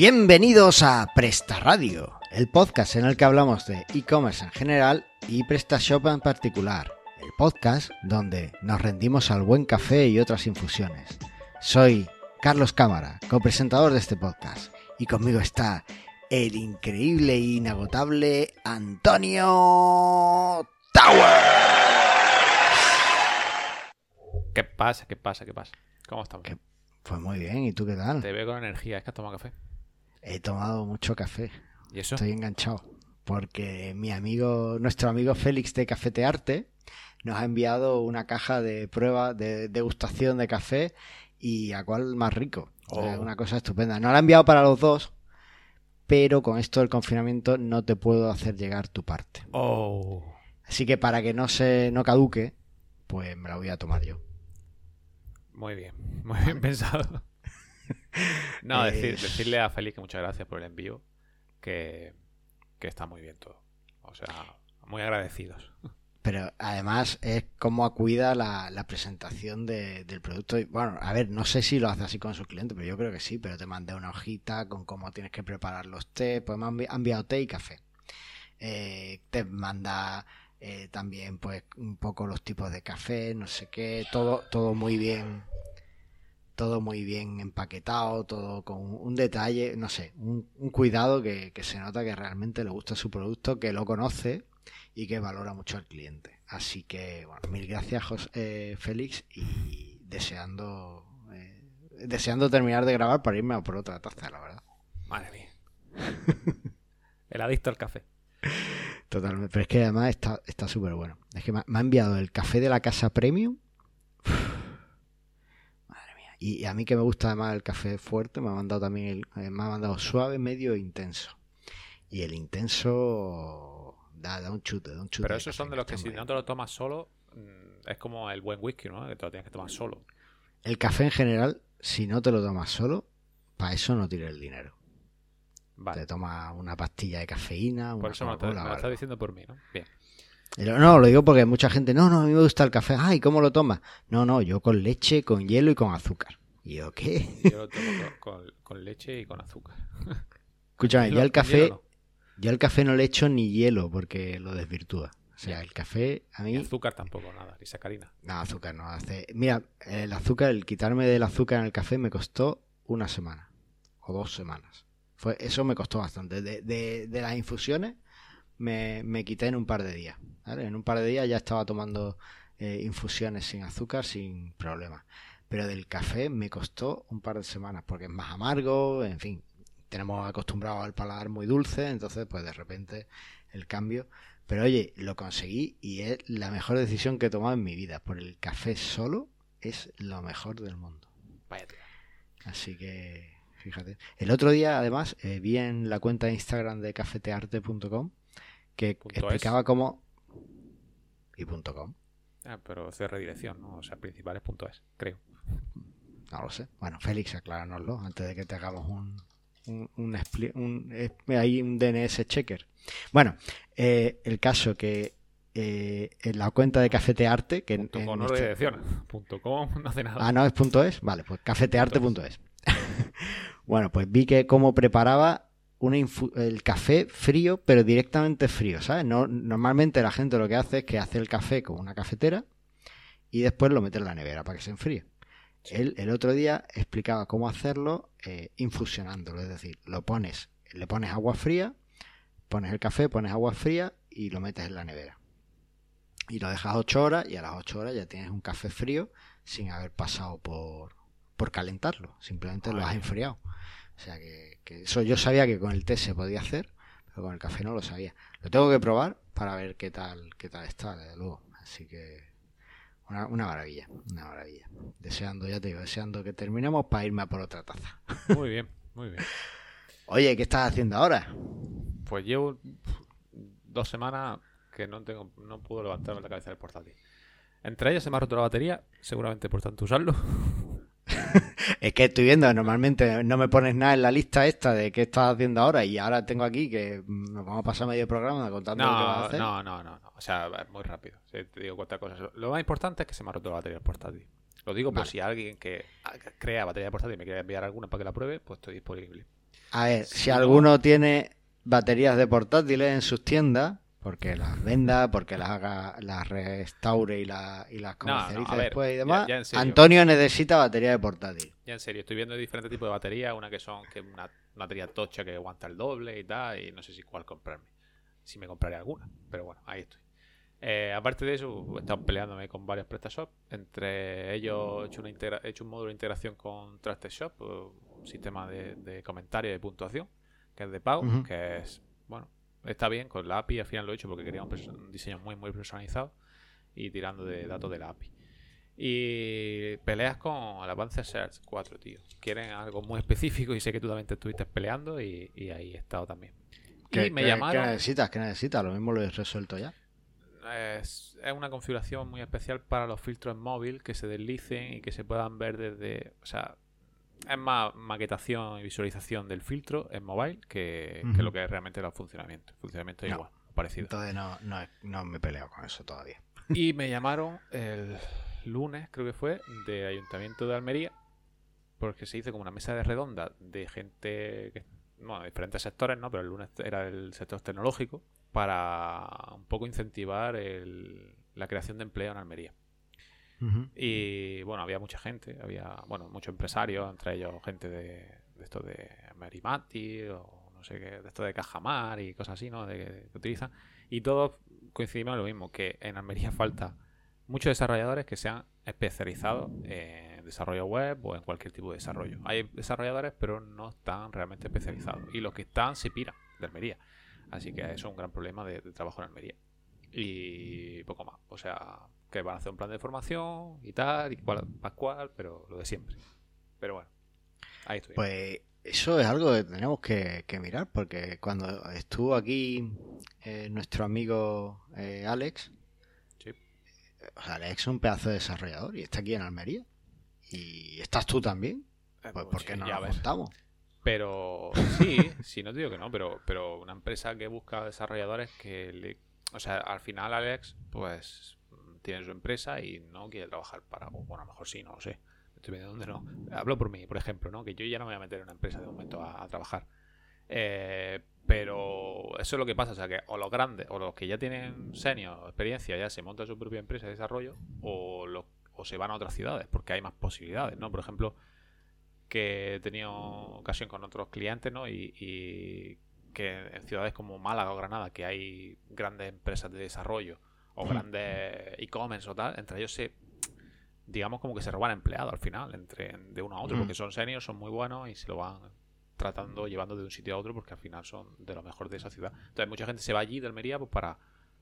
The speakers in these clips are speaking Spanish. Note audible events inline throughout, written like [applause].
Bienvenidos a Presta Radio, el podcast en el que hablamos de e-commerce en general y PrestaShop en particular. El podcast donde nos rendimos al buen café y otras infusiones. Soy Carlos Cámara, copresentador de este podcast, y conmigo está el increíble e inagotable Antonio Tower. ¿Qué pasa? ¿Qué pasa? ¿Qué pasa? ¿Cómo estamos? Pues muy bien, ¿y tú qué tal? Te veo con energía, es que has tomado café. He tomado mucho café. ¿Y eso? Estoy enganchado. Porque mi amigo, nuestro amigo Félix de Cafetearte, nos ha enviado una caja de prueba de degustación de café y a cuál más rico. Oh. una cosa estupenda. No la ha enviado para los dos, pero con esto del confinamiento no te puedo hacer llegar tu parte. Oh. Así que para que no se no caduque, pues me la voy a tomar yo. Muy bien, muy bien [laughs] pensado. No, Eh, decir- decirle a Félix que muchas gracias por el envío, que, que está muy bien todo. O sea, muy agradecidos. Pero además es como cuida la, la presentación de- del producto. Bueno, a ver, no sé si lo hace así con sus clientes, pero yo creo que sí. Pero te mandé una hojita con cómo tienes que preparar los té. Pues me han envi- ha enviado té y café. Eh, te manda eh, también, pues, un poco los tipos de café, no sé qué. Todo, todo muy bien. Todo muy bien empaquetado, todo con un detalle, no sé, un, un cuidado que, que se nota que realmente le gusta su producto, que lo conoce y que valora mucho al cliente. Así que, bueno, mil gracias, Jos- eh, Félix, y deseando eh, deseando terminar de grabar para irme a por otra taza, la verdad. Madre mía. [laughs] El adicto al café. Totalmente. Pero es que además está está súper bueno. Es que me ha enviado el café de la casa premium. Y, a mí que me gusta además el café fuerte, me ha mandado también el, eh, me ha mandado suave, medio e intenso. Y el intenso da, da un chute, da un chute. Pero esos son de los que está si no te lo tomas solo, mm, es como el buen whisky, ¿no? Que te lo tienes que tomar solo. El café en general, si no te lo tomas solo, para eso no tires el dinero. Vale. Te tomas una pastilla de cafeína, una Por eso me lo, me o lo diciendo por mí, ¿no? Bien. No, lo digo porque mucha gente, no, no, a mí me gusta el café. Ay, ¿cómo lo tomas? No, no, yo con leche, con hielo y con azúcar. ¿Y yo qué? Yo lo tomo con, [laughs] con- con leche y con azúcar. Escúchame, [laughs] al con café, hielo yo al café no le echo ni hielo porque lo desvirtúa. O sea, el café a no. Mí azúcar tampoco, nada, ni sacarina. No, azúcar no hace. Mira, el azúcar, el quitarme del azúcar en el café me costó una semana o dos semanas. Fue, eso me costó bastante. De, de- de las infusiones me, me quité en un par de días. ¿vale? En un par de días ya estaba tomando eh, infusiones sin azúcar sin problema. Pero del café me costó un par de semanas porque es más amargo, en fin. Tenemos acostumbrado al paladar muy dulce, entonces pues de repente el cambio. Pero oye, lo conseguí y es la mejor decisión que he tomado en mi vida. Por el café solo es lo mejor del mundo. Vaya tía. Así que, fíjate. El otro día, además, eh, vi en la cuenta de Instagram de cafetearte.com que explicaba cómo... Y punto .com, Ah, pero es de redirección, ¿no? O sea, principal es punto es, creo. no lo sé. Bueno, Félix, acláranoslo antes de que te hagamos un... Un, un, un- DNS checker. Bueno, eh, el caso que eh, en la cuenta de Cafetearte, que en- Punto en com no este-. Punto com no hace nada. Ah, no, es punto es. Vale, pues cafetearte.es. [laughs] bueno, pues vi que cómo preparaba una el café frío, pero directamente frío, ¿sabes? No, normalmente la gente lo que hace es que hace el café con una cafetera y después lo mete en la nevera para que se enfríe. Él el otro día explicaba cómo hacerlo eh, infusionándolo, es decir, lo pones, le pones agua fría, pones el café, pones agua fría y lo metes en la nevera. Y lo dejas 8 horas y a las 8 horas ya tienes un café frío sin haber pasado por, por calentarlo. Simplemente lo has enfriado. O sea que, que eso yo sabía que con el té se podía hacer, pero con el café no lo sabía. Lo tengo que probar para ver qué tal, qué tal está, desde luego. Así que una, una maravilla, una maravilla. Deseando, ya te digo, deseando que terminemos para irme a por otra taza. [laughs] Muy bien, muy bien. Oye, ¿qué estás haciendo ahora? Pues llevo dos semanas que no tengo, no puedo levantarme la cabeza del portátil. Entre ellas se me ha roto la batería, seguramente por tanto usarlo. [laughs] Es que estoy viendo, normalmente no me pones nada en la lista esta de qué estás haciendo ahora y ahora tengo aquí que mm, nos vamos a pasar medio programa contando lo que vas a No, hacer. no, no, no, no. O sea, muy rápido. Te digo cuatro cosas. Lo más importante es que se me ha roto la batería portátil. Lo digo por Vale. si alguien que crea batería de portátil y me quiere enviar alguna para que la pruebe, pues estoy disponible. A ver, si, Si no- alguno tiene baterías de portátiles en sus tiendas, porque las venda, porque las haga, las restaure y, la- y las No, no, comercialice ver, después y demás, ya. Antonio necesita batería de portátil. Ya en serio, estoy viendo diferentes tipos de baterías, una que son que una, una batería tocha que aguanta el doble y tal, y no sé si cuál comprarme. Si me compraré alguna, pero bueno, ahí estoy. Eh, aparte de eso, he estado peleándome con varios PrestaShop. Entre ellos he hecho, una integra- he hecho un módulo de integración con TrustedShop, eh, un sistema de, de comentario y de puntuación, que es de pago, que es, bueno, está bien con la API, al final lo he hecho porque quería un, diseño muy, muy personalizado y tirando de datos de la API. Y peleas con el Advanced Search 4, tío. Quieren algo muy específico y sé que tú también te estuviste peleando y, y ahí he estado también. ¿Qué, y me qué- llamaron. ¿Qué necesitas? ¿Qué necesitas? Lo mismo lo he resuelto ya. Es, es una configuración muy especial para los filtros móvil que se deslicen y que se puedan ver desde. O sea, es más maquetación y visualización del filtro en mobile que, lo que es realmente el funcionamiento. El funcionamiento es No. igual, parecido. Entonces no, no, no me he peleado con eso todavía. Y me llamaron el lunes, creo que fue, de Ayuntamiento de Almería, porque se hizo como una mesa de redonda de gente, que, bueno, de diferentes sectores, ¿no? Pero el lunes era el sector tecnológico, para un poco incentivar el- la creación de empleo en Almería. Ujú. Y bueno, había mucha gente, había, bueno, muchos empresarios, entre ellos gente de, de esto de Merimati o no sé qué, de esto de Cajamar y cosas así, ¿no? De, que utilizan. Y todos coincidimos en lo mismo, que en Almería [laughs] falta muchos desarrolladores que sean especializados en desarrollo web o en cualquier tipo de desarrollo. Hay desarrolladores, pero no están realmente especializados. Y los que están se piran de Almería. Así que eso es un gran problema de, de trabajo en Almería. Y poco más. O sea, que van a hacer un plan de formación y tal, y cual, pascual, pero lo de siempre. Pero bueno, ahí estoy. Pues eso es algo que tenemos que, que mirar, porque cuando estuvo aquí eh, nuestro amigo eh, Alex, Sí. o sea, Alex es un pedazo de desarrollador y está aquí en Almería. Y estás tú también, Eh, pues pues ¿por qué sí, no nos ves. juntamos? Pero sí, sí, no te digo que no, pero, pero una empresa que busca desarrolladores que le... O sea, al final Alex, pues, tiene su empresa y no quiere trabajar para... o Bueno, a lo mejor sí, no lo sé. Estoy viendo dónde no. Hablo por mí, por ejemplo, ¿no? Que yo ya no me voy a meter en una empresa de momento a, trabajar. Eh, pero eso es lo que pasa, o sea, que o los grandes, o los que ya tienen senior, experiencia, ya se montan su propia empresa de desarrollo, o, o se van a otras ciudades, porque hay más posibilidades, ¿no? Por ejemplo, que he tenido ocasión con otros clientes, ¿no? Y, y que en ciudades como Málaga o Granada, que hay grandes empresas de desarrollo o grandes e-commerce o tal, entre ellos se, digamos como que se roban empleados al final, entre de uno a otro, Mm. porque son seniors, son muy buenos y se lo van tratando, llevando de un sitio a otro, porque al final son de lo mejor de esa ciudad. Entonces mucha gente se va allí de Almería pues para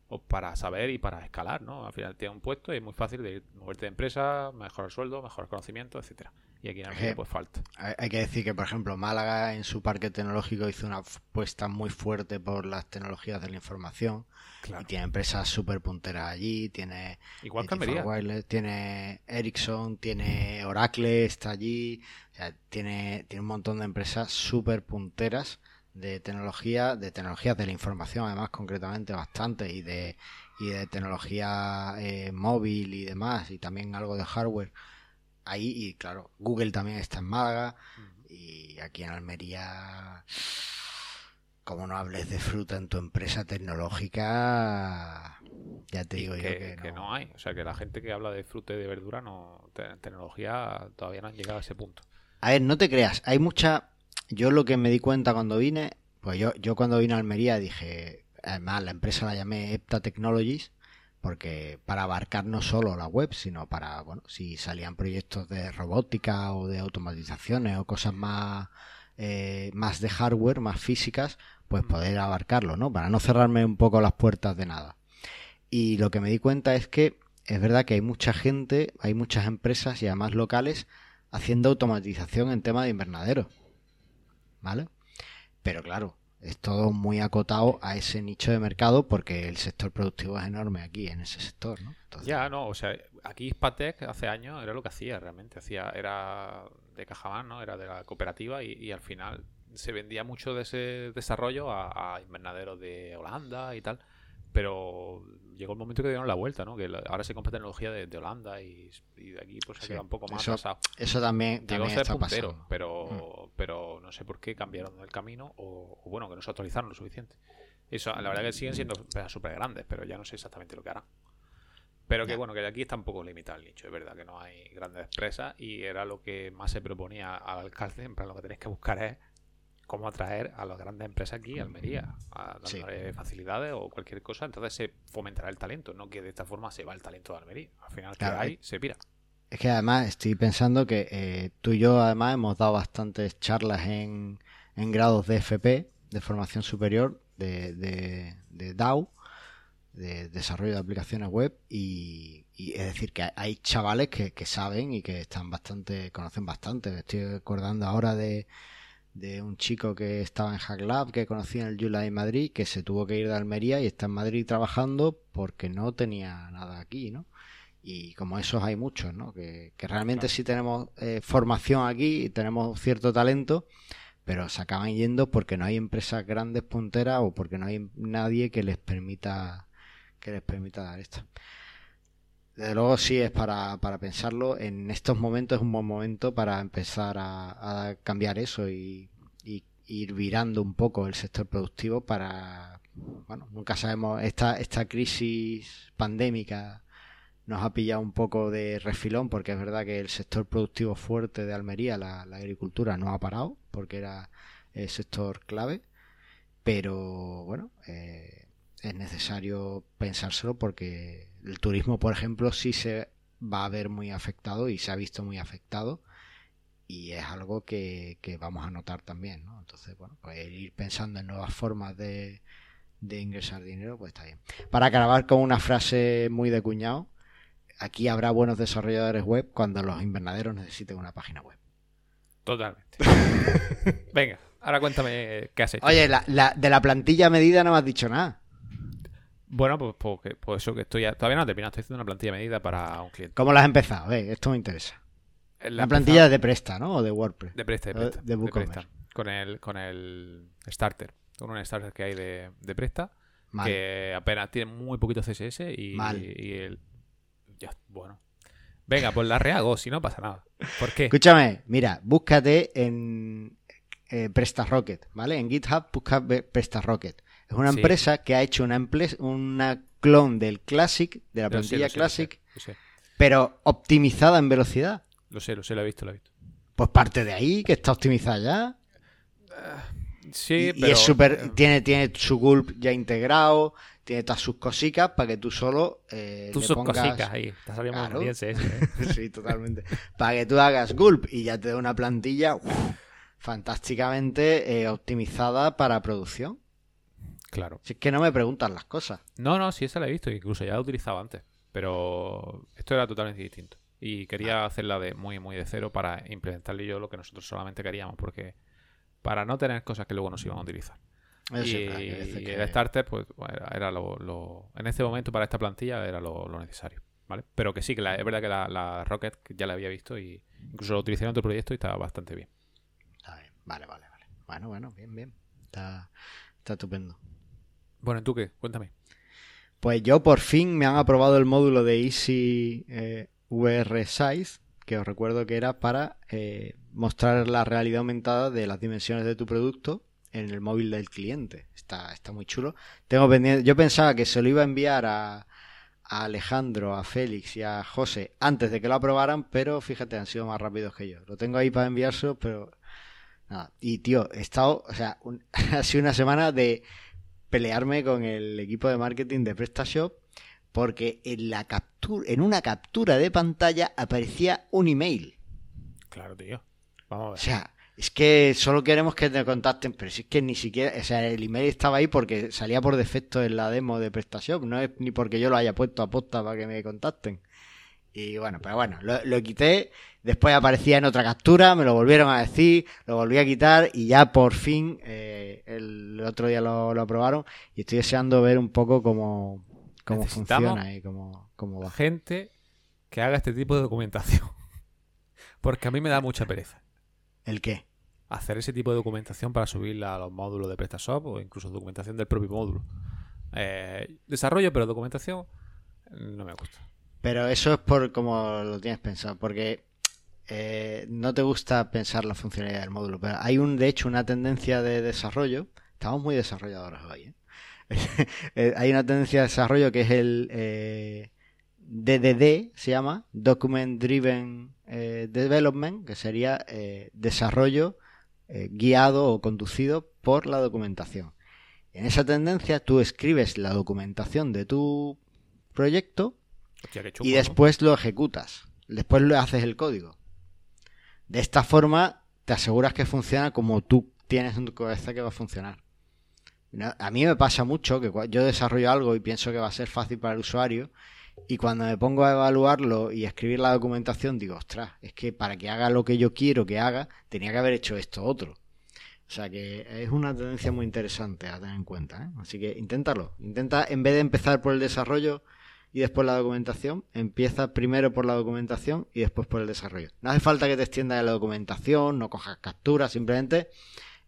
pues, para saber y para escalar, ¿no? Al final tiene un puesto y es muy fácil de ir- moverte de empresa, mejorar sueldo, mejorar conocimiento, etcétera. Y aquí en Almería pues falta. Hay que decir que, por ejemplo, Málaga en su parque tecnológico hizo una apuesta muy fuerte por las tecnologías de la información y tiene empresas súper punteras allí, tiene Igual que Almería. Wireless, tiene Ericsson, tiene Oracle, está allí, o sea, tiene, tiene un montón de empresas súper punteras de tecnología, de tecnologías de la información, además concretamente bastante, y de, y de tecnología eh, móvil y demás, y también algo de hardware. Ahí, y claro, Google también está en Málaga, y aquí en Almería, como no hables de fruta en tu empresa tecnológica, ya te Y digo yo que, que, que no hay. O sea, que la gente que habla de fruta y de verdura, no, te- tecnología todavía no han llegado a ese punto. A ver, no te creas, hay mucha... Yo lo que me di cuenta cuando vine, pues yo, yo cuando vine a Almería dije, además la empresa la llamé Epta Technologies, porque para abarcar no solo la web, sino para, bueno, si salían proyectos de robótica o de automatizaciones o cosas más, eh, más de hardware, más físicas, pues poder abarcarlo, ¿no? Para no cerrarme un poco las puertas de nada. Y lo que me di cuenta es que es verdad que hay mucha gente, hay muchas empresas y además locales haciendo automatización en tema de invernadero. ¿Vale? Pero claro, es todo muy acotado a ese nicho de mercado porque el sector productivo es enorme aquí en ese sector, ¿no? Ya, no, o sea, aquí Spatec hace años era lo que hacía realmente. Hacía, era de Cajamar, ¿no? Era de la cooperativa y, al final se vendía mucho de ese desarrollo a invernaderos de Holanda y tal. Pero llegó el momento que dieron la vuelta, ¿no? Que ahora se compra tecnología de, Holanda y, de aquí pues se queda un poco más eso, Eso también, llegó a ser puntero, pero, mm. pero no sé por qué cambiaron el camino o, bueno, que no se actualizaron lo suficiente. Eso, la verdad que siguen siendo súper grandes, pero ya no sé exactamente lo que harán. Pero que bueno, que aquí está un poco limitado el nicho, es verdad que no hay grandes empresas y era lo que más se proponía al alcalde, en plan lo que tenéis que buscar es cómo atraer a las grandes empresas aquí, Almería, a darle facilidades o cualquier cosa, entonces se fomentará el talento, no que de esta forma se va el talento de Almería. Al final, que hay, se pira. Es que además estoy pensando que eh, tú y yo además hemos dado bastantes charlas en, en grados de FP, de formación superior, de, de, de DAO, de desarrollo de aplicaciones web, y, es decir, que hay chavales que, que saben y que están bastante, conocen bastante. estoy acordando ahora de de un chico que estaba en Hack Lab, que conocía en el Yula de Madrid, que se tuvo que ir de Almería y está en Madrid trabajando porque no tenía nada aquí, ¿no? Y como esos hay muchos, ¿no? Que, realmente sí tenemos eh, formación aquí y tenemos cierto talento, pero se acaban yendo porque no hay empresas grandes punteras o porque no hay nadie que les permita que les permita dar esto. Desde luego sí es para, para pensarlo. En estos momentos es un buen momento para empezar a, cambiar eso y, ir virando un poco el sector productivo para, bueno, nunca sabemos, esta, esta crisis pandémica nos ha pillado un poco de refilón porque es verdad que el sector productivo fuerte de Almería, la, agricultura, no ha parado porque era el sector clave, pero bueno, eh, es necesario pensárselo porque el turismo, por ejemplo, sí se va a ver muy afectado y se ha visto muy afectado y es algo que, vamos a notar también, ¿no? Entonces, bueno, pues ir pensando en nuevas formas de, de ingresar dinero, pues está bien. Para acabar con una frase muy de cuñado, aquí habrá buenos desarrolladores web cuando los invernaderos necesiten una página web. Totalmente. [laughs] Venga, ahora cuéntame qué has hecho. Oye, la, de la plantilla medida no me has dicho nada. Bueno, pues, pues, pues, eso que estoy todavía no he terminado, estoy haciendo una plantilla medida para un cliente. ¿Cómo la has empezado? esto me interesa. La, plantilla de Presta, ¿no? O de WordPress. De Presta, de Presta. De, Con el, con el starter. Con un starter que hay de, de Presta. Que apenas tiene muy poquito CSS y, y el. Ya, bueno. Venga, pues la rehago, si no pasa nada. ¿Por qué? Escúchame, mira, búscate en eh, PrestaRocket, ¿vale? En GitHub busca PrestaRocket. Es una empresa que ha hecho una, una clon del Classic, de la plantilla Classic, pero optimizada en velocidad. Lo sé, lo sé, lo he visto, lo he visto. Pues parte de ahí, que está optimizada ya. Ah, sí, y, es súper. Eh, tiene, tiene su gulp ya integrado, tiene todas sus cositas para que tú solo. Eh, tus cositas ahí. Está saliendo claro. ¿eh? [laughs] sí, totalmente. para que tú hagas gulp y ya te dé una plantilla fantásticamente eh, optimizada para producción. Claro. Si es que no me preguntan las cosas. No, no, sí, esa la he visto, incluso ya la he utilizado antes. Pero esto era totalmente distinto. Y quería hacerla de muy, muy de cero para implementarle yo lo que nosotros solamente queríamos, porque para no tener cosas que luego nos iban a utilizar. y, el starter, pues era lo, En este momento, para esta plantilla, era lo, necesario. ¿Vale? Pero que sí, que es verdad que la, Rocket ya la había visto y incluso lo utilicé en otro proyecto y estaba bastante bien. Está bien. Vale, vale, vale. Bueno, bueno, bien, bien. Está, está estupendo. Bueno, ¿tú qué? Cuéntame. Pues yo por fin me han aprobado el módulo de Easy eh, VR Size, que os recuerdo que era para eh, mostrar la realidad aumentada de las dimensiones de tu producto en el móvil del cliente. Está, está muy chulo. Tengo pendiente, yo pensaba que se lo iba a enviar a, Alejandro, a Félix y a José antes de que lo aprobaran, pero fíjate, han sido más rápidos que yo. Lo tengo ahí para enviárselo, pero nada. Y tío, he estado, o sea, [laughs] ha sido una semana de pelearme con el equipo de marketing de PrestaShop porque en la captura, en una captura de pantalla aparecía un email. Claro, tío. Vamos a ver. O sea, es que solo queremos que te contacten, pero si es que ni siquiera, o sea, el email estaba ahí porque salía por defecto en la demo de PrestaShop, no es ni porque yo lo haya puesto a posta para que me contacten. Y bueno, pero bueno, lo, quité, después aparecía en otra captura, me lo volvieron a decir, lo volví a quitar y ya por fin eh, el otro día lo, aprobaron y estoy deseando ver un poco cómo, cómo funciona y cómo, cómo va. Gente que haga este tipo de documentación. [laughs] Porque a mí me da mucha pereza. ¿El qué? Hacer ese tipo de documentación para subirla a los módulos de PrestaShop o incluso documentación del propio módulo. Eh, desarrollo, pero documentación no me gusta. Pero eso es por como lo tienes pensado, porque eh, no te gusta pensar la funcionalidad del módulo, pero hay un, de hecho, una tendencia de desarrollo. Estamos muy desarrolladores hoy. ¿eh? [laughs] Eh, hay una tendencia de desarrollo que es el DDD, se llama Document Driven Development, que sería desarrollo guiado o conducido por la documentación. En esa tendencia tú escribes la documentación de tu proyecto y después lo ejecutas. Después lo haces el código. De esta forma te aseguras que funciona como tú tienes en tu cabeza que va a funcionar. A mí me pasa mucho que yo desarrollo algo y pienso que va a ser fácil para el usuario y cuando me pongo a evaluarlo y escribir la documentación digo, ostras, es que para que haga lo que yo quiero que haga tenía que haber hecho esto otro. O sea que es una tendencia muy interesante a tener en cuenta. ¿eh? Así que inténtalo. Intenta, en vez de empezar por el desarrollo, y después la documentación. Empieza primero por la documentación y después por el desarrollo. No hace falta que te extiendas la documentación, no cojas capturas, simplemente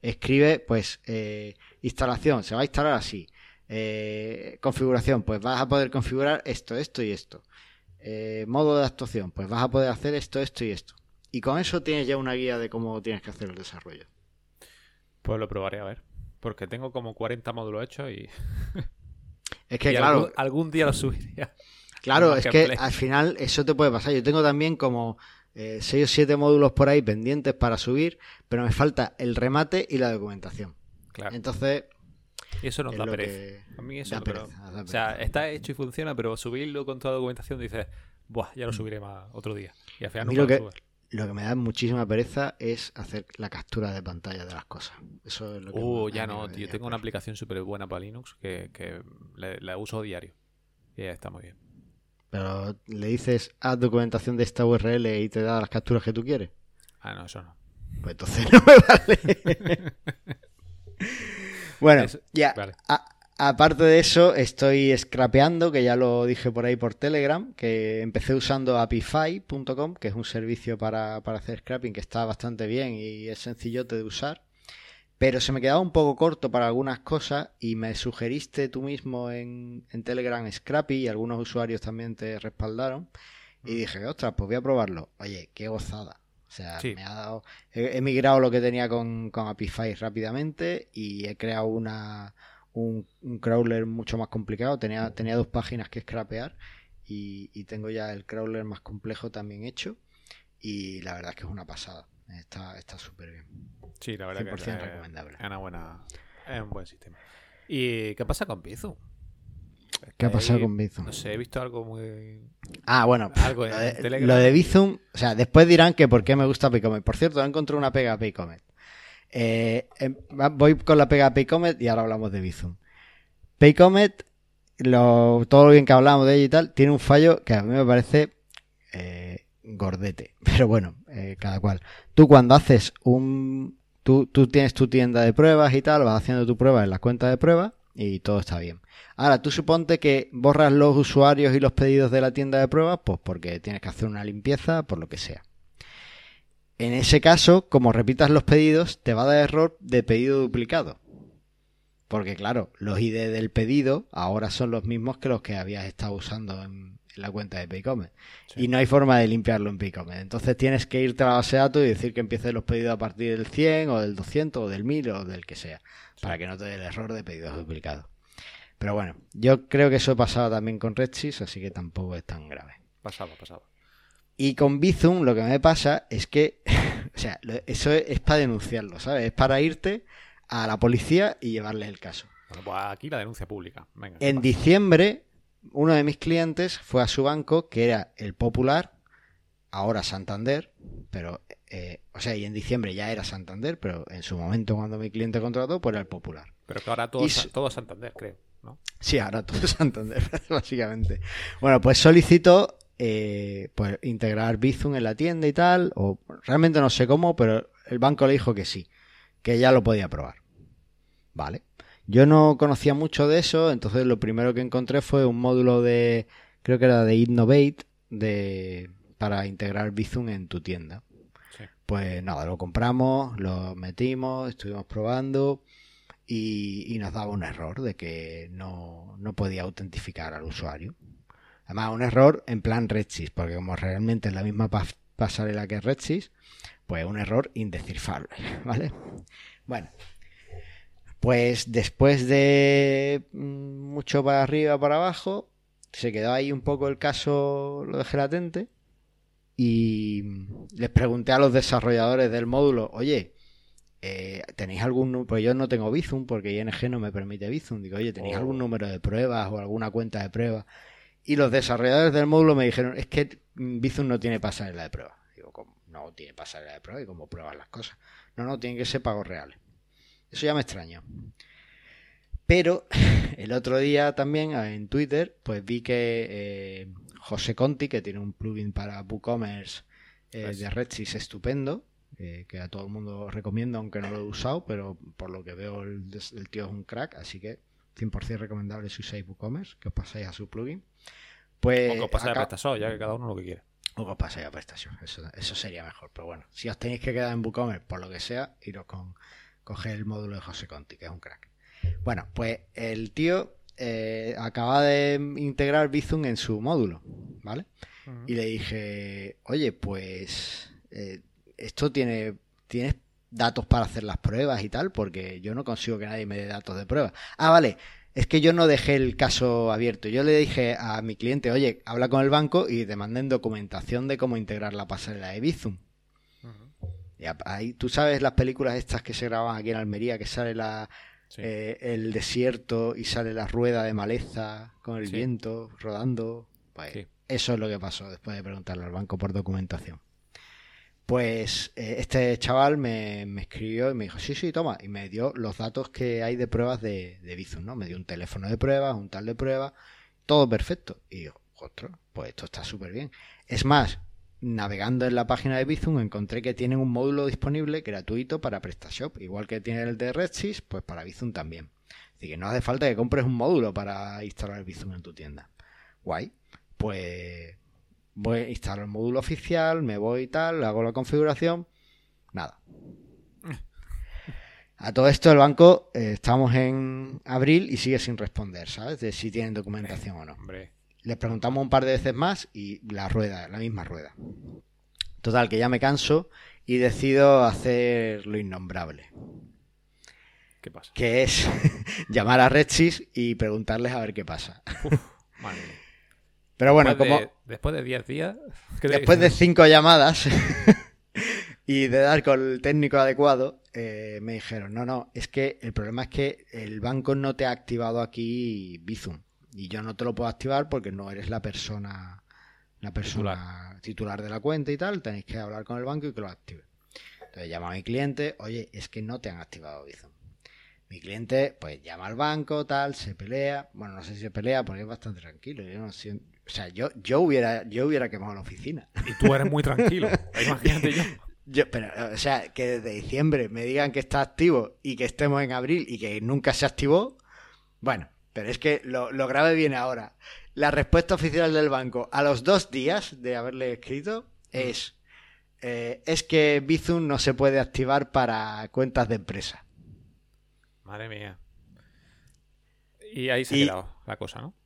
escribe, pues, eh, instalación, se va a instalar así. Eh, configuración, pues vas a poder configurar esto, esto y esto. Eh, modo de actuación, pues vas a poder hacer esto, esto y esto. Y con eso tienes ya una guía de cómo tienes que hacer el desarrollo. Pues lo probaré a ver. Porque tengo como 40 módulos hechos y [laughs] Es que, claro. Algún, día lo subiría. [laughs] Claro, es que al final eso te puede pasar. Yo tengo también como eh, 6 o 7 módulos por ahí pendientes para subir, pero me falta el remate y la documentación. Claro. Entonces. Y eso nos da pereza. A mí eso O sea, está hecho y funciona, pero subirlo con toda la documentación dices, Buah, ya lo subiré más otro día. Y al final no lo lo que me da muchísima pereza es hacer la captura de pantalla de las cosas. Eso es lo que uh, ya no, tío. Tengo una aplicación súper buena para Linux que, que la, uso diario. Y ya está muy bien. Pero le dices, haz documentación de esta URL y te da las capturas que tú quieres. Ah, no, eso no. Pues entonces [laughs] no me vale. [laughs] bueno, ya. Vale. Aparte de eso, estoy scrapeando, que ya lo dije por ahí por Telegram, que empecé usando apify.com, que es un servicio para, hacer scrapping que está bastante bien y es sencillote de usar. Pero se me quedaba un poco corto para algunas cosas y me sugeriste tú mismo en, Telegram Scrappy y algunos usuarios también te respaldaron. Y dije, ostras, pues voy a probarlo. Oye, qué gozada. O sea, me ha dado. He, migrado lo que tenía con, con Apify rápidamente y he creado una, un, crawler mucho más complicado. Tenía, tenía dos páginas que scrapear y, tengo ya el crawler más complejo también hecho. Y la verdad es que es una pasada. Está súper bien. Sí, la verdad que es, recomendable. Es, una buena, es un buen sistema. ¿Y qué pasa con Bizum? ¿Qué ha pasado con Bizum? No sé, he visto algo muy. Ah, bueno, algo lo, de, lo, de, Bizum, o sea, después dirán que por qué me gusta Paycomet. Por cierto, he encontrado una pega a Paycomet. Eh, em, voy con la pega Paycomet y ahora hablamos de Bizum. Paycomet, lo, todo lo bien que hablamos de ella y tal, tiene un fallo que a mí me parece eh, gordete. [laughs] Pero bueno, eh, cada cual. Tú cuando haces un... Tú, tú tienes tu tienda de pruebas y tal, vas haciendo tu prueba en la cuenta de pruebas y todo está bien. Ahora, tú suponte que borras los usuarios y los pedidos de la tienda de pruebas, pues porque tienes que hacer una limpieza, por lo que sea. En ese caso, como repitas los pedidos, te va a dar error de pedido duplicado. Porque claro, los ID del pedido ahora son los mismos que los que habías estado usando en, la cuenta de Paycomet. Y no hay forma de limpiarlo en Paycomet. Entonces tienes que irte a la base de datos y decir que empieces los pedidos a partir del 100 o del 200 o del 1000 o del que sea. Para que no te dé el error de pedidos duplicados. Pero bueno, yo creo que eso pasaba también con Redsys, así que tampoco es tan grave. Pasaba, pasaba. Y con Bizum lo que me pasa es que, [laughs] o sea, eso es, para denunciarlo, ¿sabes? Es para irte a la policía y llevarle el caso. Bueno, pues aquí la denuncia pública. Venga, en diciembre, uno de mis clientes fue a su banco, que era el Popular, ahora Santander, pero, eh, o sea, y en diciembre ya era Santander, pero en su momento cuando mi cliente contrató, pues era el Popular. Pero que ahora todo, todo Santander, creo, ¿no? Sí, ahora todo Santander, [laughs] básicamente. Bueno, pues solicitó eh, pues integrar Bizum en la tienda y tal, o realmente no sé cómo, pero el banco le dijo que sí, que ya lo podía probar. Vale. Yo no conocía mucho de eso, entonces lo primero que encontré fue un módulo de, creo que era de Innovate, de, para integrar Bizum en tu tienda. Pues nada, lo compramos, lo metimos, estuvimos probando y, nos daba un error de que no, no podía autentificar al usuario. Además, un error en plan Redsys, porque como realmente es la misma pasarela que Redsys, pues un error indescifrable, [laughs] ¿vale? Bueno, pues después de mm, mucho para arriba, para abajo, se quedó ahí un poco el caso, lo dejé latente, y les pregunté a los desarrolladores del módulo, oye, eh, ¿tenéis algún Pues yo no tengo Bizum porque ING no me permite Bizum. Digo, oye, ¿tenéis algún oh. número de pruebas o alguna cuenta de pruebas? Y los desarrolladores del módulo me dijeron, es que Bizum no tiene pasarela de prueba. Digo, ¿cómo? No tiene pasarela de prueba y cómo pruebas las cosas. No, no, tienen que ser pagos reales. Eso ya me extraña. Pero [laughs] el otro día también en Twitter, pues vi que eh, José Conti, que tiene un plugin para WooCommerce eh, de Redsys estupendo, eh, que a todo el mundo recomiendo, aunque no lo he usado, pero por lo que veo el, tío es un crack, así que 100% recomendable si usáis WooCommerce, que os paséis a su plugin. Pues, o que os paséis a PrestaShop, ya que cada uno lo que quiere. O que os paséis a PrestaShop, eso, eso sería mejor. Pero bueno, si os tenéis que quedar en WooCommerce por lo que sea, iros con coger el módulo de José Conti, que es un crack. Bueno, pues el tío eh, acaba de integrar Bizum en su módulo, ¿vale? Y le dije, oye, pues eh, esto tiene, tienes datos para hacer las pruebas y tal, porque yo no consigo que nadie me dé datos de prueba. Ah, vale, es que yo no dejé el caso abierto. Yo le dije a mi cliente, oye, habla con el banco y te manden documentación de cómo integrar la pasarela de Bizum. y ahí, tú sabes las películas estas que se graban aquí en Almería, que sale la, eh, el desierto y sale la rueda de maleza con el viento rodando. Pues eso es lo que pasó después de preguntarle al banco por documentación. Pues eh, este chaval me, escribió y me dijo, sí, sí, toma, y me dio los datos que hay de pruebas de, de Bizum, ¿no? Me dio un teléfono de pruebas, un tal de pruebas, todo perfecto. Y yo, ostras, pues esto está súper bien. Es más, navegando en la página de Bizum encontré que tienen un módulo disponible gratuito para PrestaShop, igual que tiene el de Redsys, pues para Bizum también. Así que no hace falta que compres un módulo para instalar Bizum en tu tienda. Guay. Pues voy a instalar el módulo oficial, me voy y tal, hago la configuración, nada. [laughs] A todo esto el banco, eh, estamos en abril y sigue sin responder, ¿sabes? De si tienen documentación o no. Les preguntamos un par de veces más y la rueda, la misma rueda. Total, que ya me canso y decido hacer lo innombrable. ¿Qué pasa? Que es [laughs] llamar a Redsys y preguntarles a ver qué pasa. Pero bueno, como. después de 10 días. [laughs] Después de [laughs] 5 llamadas [laughs] y de dar con el técnico adecuado, eh, me dijeron: no, no, es que el problema es que el banco no te ha activado aquí Bizum. Y yo no te lo puedo activar porque no eres la persona la persona titular. de la cuenta y tal. Tenéis que hablar con el banco y que lo active. Entonces llamo a mi cliente: oye, es que no te han activado Bizum. Mi cliente, pues llama al banco, tal, se pelea. Bueno, no sé si se pelea porque es bastante tranquilo. Yo no siento o sea, yo, yo, hubiera, yo hubiera quemado la oficina. Y tú eres muy tranquilo. [laughs] Imagínate yo. yo. Pero, o sea, que desde diciembre me digan que está activo y que estemos en abril y que nunca se activó. Bueno, pero es que lo, grave viene ahora. La respuesta oficial del banco a los dos días de haberle escrito es: eh, es que Bizum no se puede activar para cuentas de empresa. Madre mía. Y ahí se ha quedado la cosa, ¿no?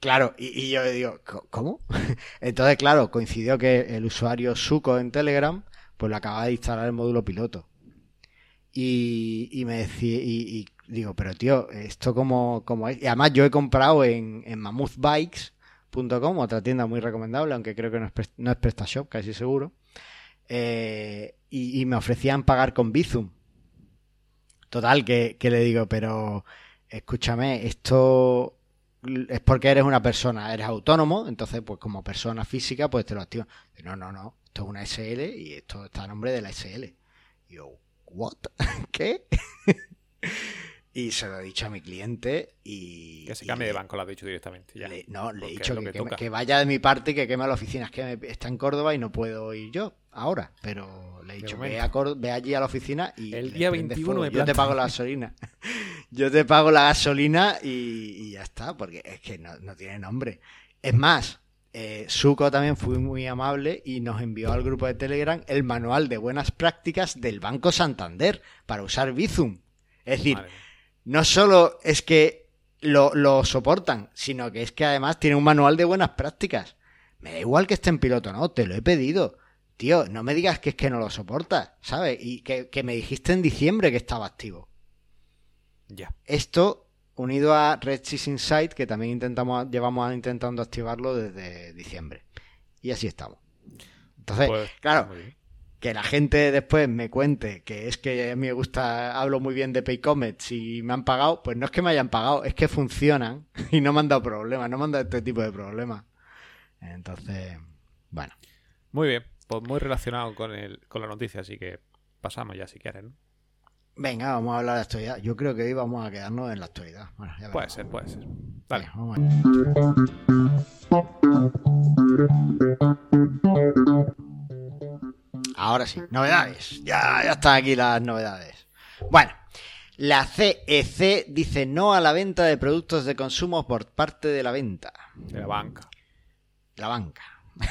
Claro, y, yo digo, ¿cómo? [laughs] Entonces, claro, coincidió que el usuario Suco en Telegram, pues lo acaba de instalar el módulo piloto. Y, me decía, y, digo, pero tío, esto como, como es. Y además yo he comprado en, en mammothbikes.com, otra tienda muy recomendable, aunque creo que no es, no es PrestaShop, casi seguro. Eh, y, me ofrecían pagar con Bizum. Total, que, que le digo, pero escúchame, esto es porque eres una persona, eres autónomo, entonces pues como persona física pues te lo activa. No, no, no, esto es una SL y esto está a nombre de la SL. Y yo, ¿what? [laughs] ¿Qué? Y se lo he dicho a mi cliente y... Que se cambie de banco, lo has dicho directamente. no, le he dicho que, vaya de mi parte y que queme la oficina. Es que está en Córdoba y no puedo ir yo ahora, pero le he dicho, ve, ve, allí a la oficina y... El día 21 Yo te pago la gasolina. [laughs] yo te pago la gasolina y, ya está, porque es que no, tiene nombre. Es más, eh, Suco también fue muy amable y nos envió al grupo de Telegram el manual de buenas prácticas del Banco Santander para usar Bizum. Es decir, no solo es que lo, lo soportan, sino que es que además tiene un manual de buenas prácticas. Me da igual que esté en piloto, no, te lo he pedido. Tío, no me digas que es que no lo soportas, ¿sabes? Y que, que me dijiste en diciembre que estaba activo. Ya. Esto unido a Red Cheese Insight, que también intentamos, llevamos intentando activarlo desde diciembre. Y así estamos. Entonces, Pues, claro. Que la gente después me cuente que es que a mí me gusta, hablo muy bien de Paycomets y me han pagado, pues no es que me hayan pagado, es que funcionan [laughs] y no me han dado problemas, no me han dado este tipo de problemas. Entonces, bueno. Muy bien. Pues muy relacionado con, el, con la noticia, así que pasamos ya si quieres, ¿no? Venga, vamos a hablar de actualidad. Yo creo que hoy vamos a quedarnos en la actualidad. Bueno, ya Puede ser, puede ser. Vale. Venga, vamos allá. Ahora sí, novedades. Ya, ya están aquí las novedades. Bueno, la CEC dice no a la venta de productos de consumo por parte de la venta. De la banca. La banca. [laughs]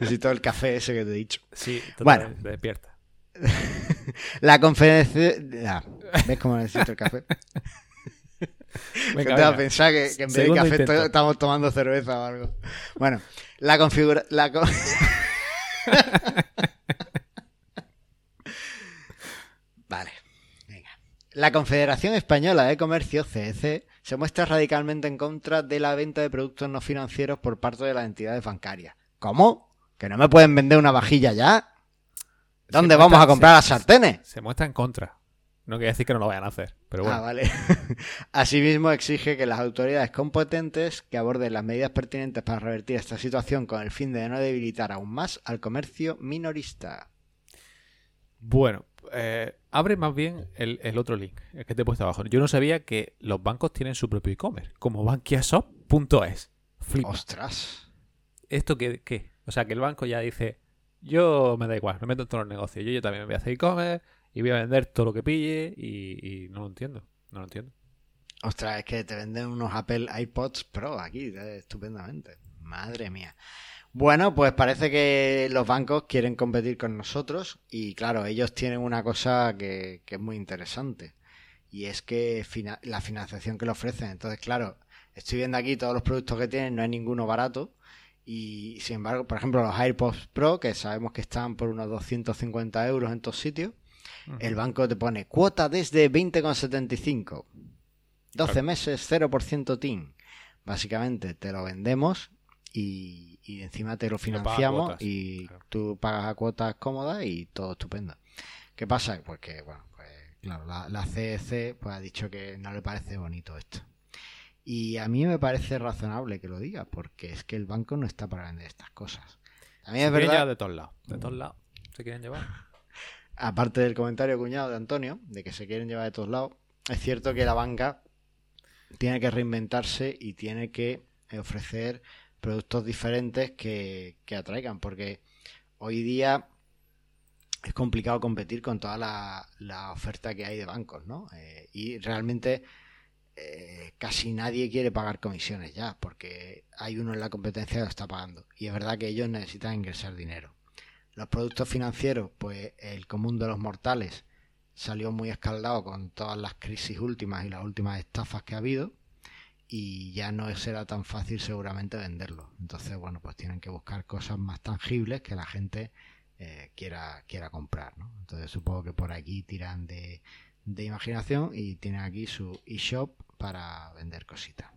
Necesito el café ese que te he dicho. Sí, Bueno. totalmente, despierta. [laughs] La conferencia... ah, ¿Ves cómo necesito el café? [laughs] Venga, a venga. pensar que, que en vez de café intento. estamos tomando cerveza o algo. Bueno, la configura... La co- [laughs] vale, venga. La Confederación Española de Comercio, CEC, se muestra radicalmente en contra de la venta de productos no financieros por parte de las entidades bancarias. ¿Cómo? ¿Que no me pueden vender una vajilla ya? ¿Dónde Se vamos a comprar se- las sartenes? Se muestra en contra. No quiere decir que no lo vayan a hacer, pero bueno. Ah, vale. [laughs] Asimismo, exige que las autoridades competentes que aborden las medidas pertinentes para revertir esta situación con el fin de no debilitar aún más al comercio minorista. Bueno, eh, abre más bien el, el otro link, el que te he puesto abajo. Yo no sabía que los bancos tienen su propio e-commerce, como bankiashop.es. Flipa. Ostras. ¿Esto qué, qué? O sea, que el banco ya dice, yo me da igual, me meto en todos los negocios. Yo, yo también me voy a hacer e-commerce y voy a vender todo lo que pille y, no lo entiendo. No lo entiendo. Ostras, es que te venden unos Apple iPods Pro aquí, eh, estupendamente. Madre mía. Bueno, pues parece que los bancos quieren competir con nosotros y claro, ellos tienen una cosa que, que es muy interesante y es que la financiación que le ofrecen. Entonces, claro, estoy viendo aquí todos los productos que tienen, no hay ninguno barato y sin embargo, por ejemplo, los AirPods Pro, que sabemos que están por unos 250 euros en todos sitios, el banco te pone cuota desde 20,75. 12 Claro. meses, 0% TIN. Básicamente te lo vendemos y, y encima te lo financiamos y claro. tú pagas a cuotas cómodas y todo estupendo. ¿Qué pasa? Pues que, bueno, pues claro, la, la CEC pues, ha dicho que no le parece bonito esto. Y a mí me parece razonable que lo diga, porque es que el banco no está para vender estas cosas. A mí Se es verdad, de todos lados. De todos lados. Se quieren llevar. Aparte del comentario cuñado de Antonio, de que se quieren llevar de todos lados, es cierto que la banca tiene que reinventarse y tiene que ofrecer productos diferentes que, atraigan, porque hoy día es complicado competir con toda la, la oferta que hay de bancos, ¿no? Eh, y realmente eh, casi nadie quiere pagar comisiones ya, porque hay uno en la competencia que lo está pagando. Y es verdad que ellos necesitan ingresar dinero. Los productos financieros, pues el común de los mortales salió muy escaldado con todas las crisis últimas y las últimas estafas que ha habido y ya no será tan fácil seguramente venderlo. Entonces, bueno, pues tienen que buscar cosas más tangibles que la gente eh, quiera, quiera comprar, ¿no? Entonces supongo que por aquí tiran de, de imaginación y tienen aquí su eShop para vender cositas.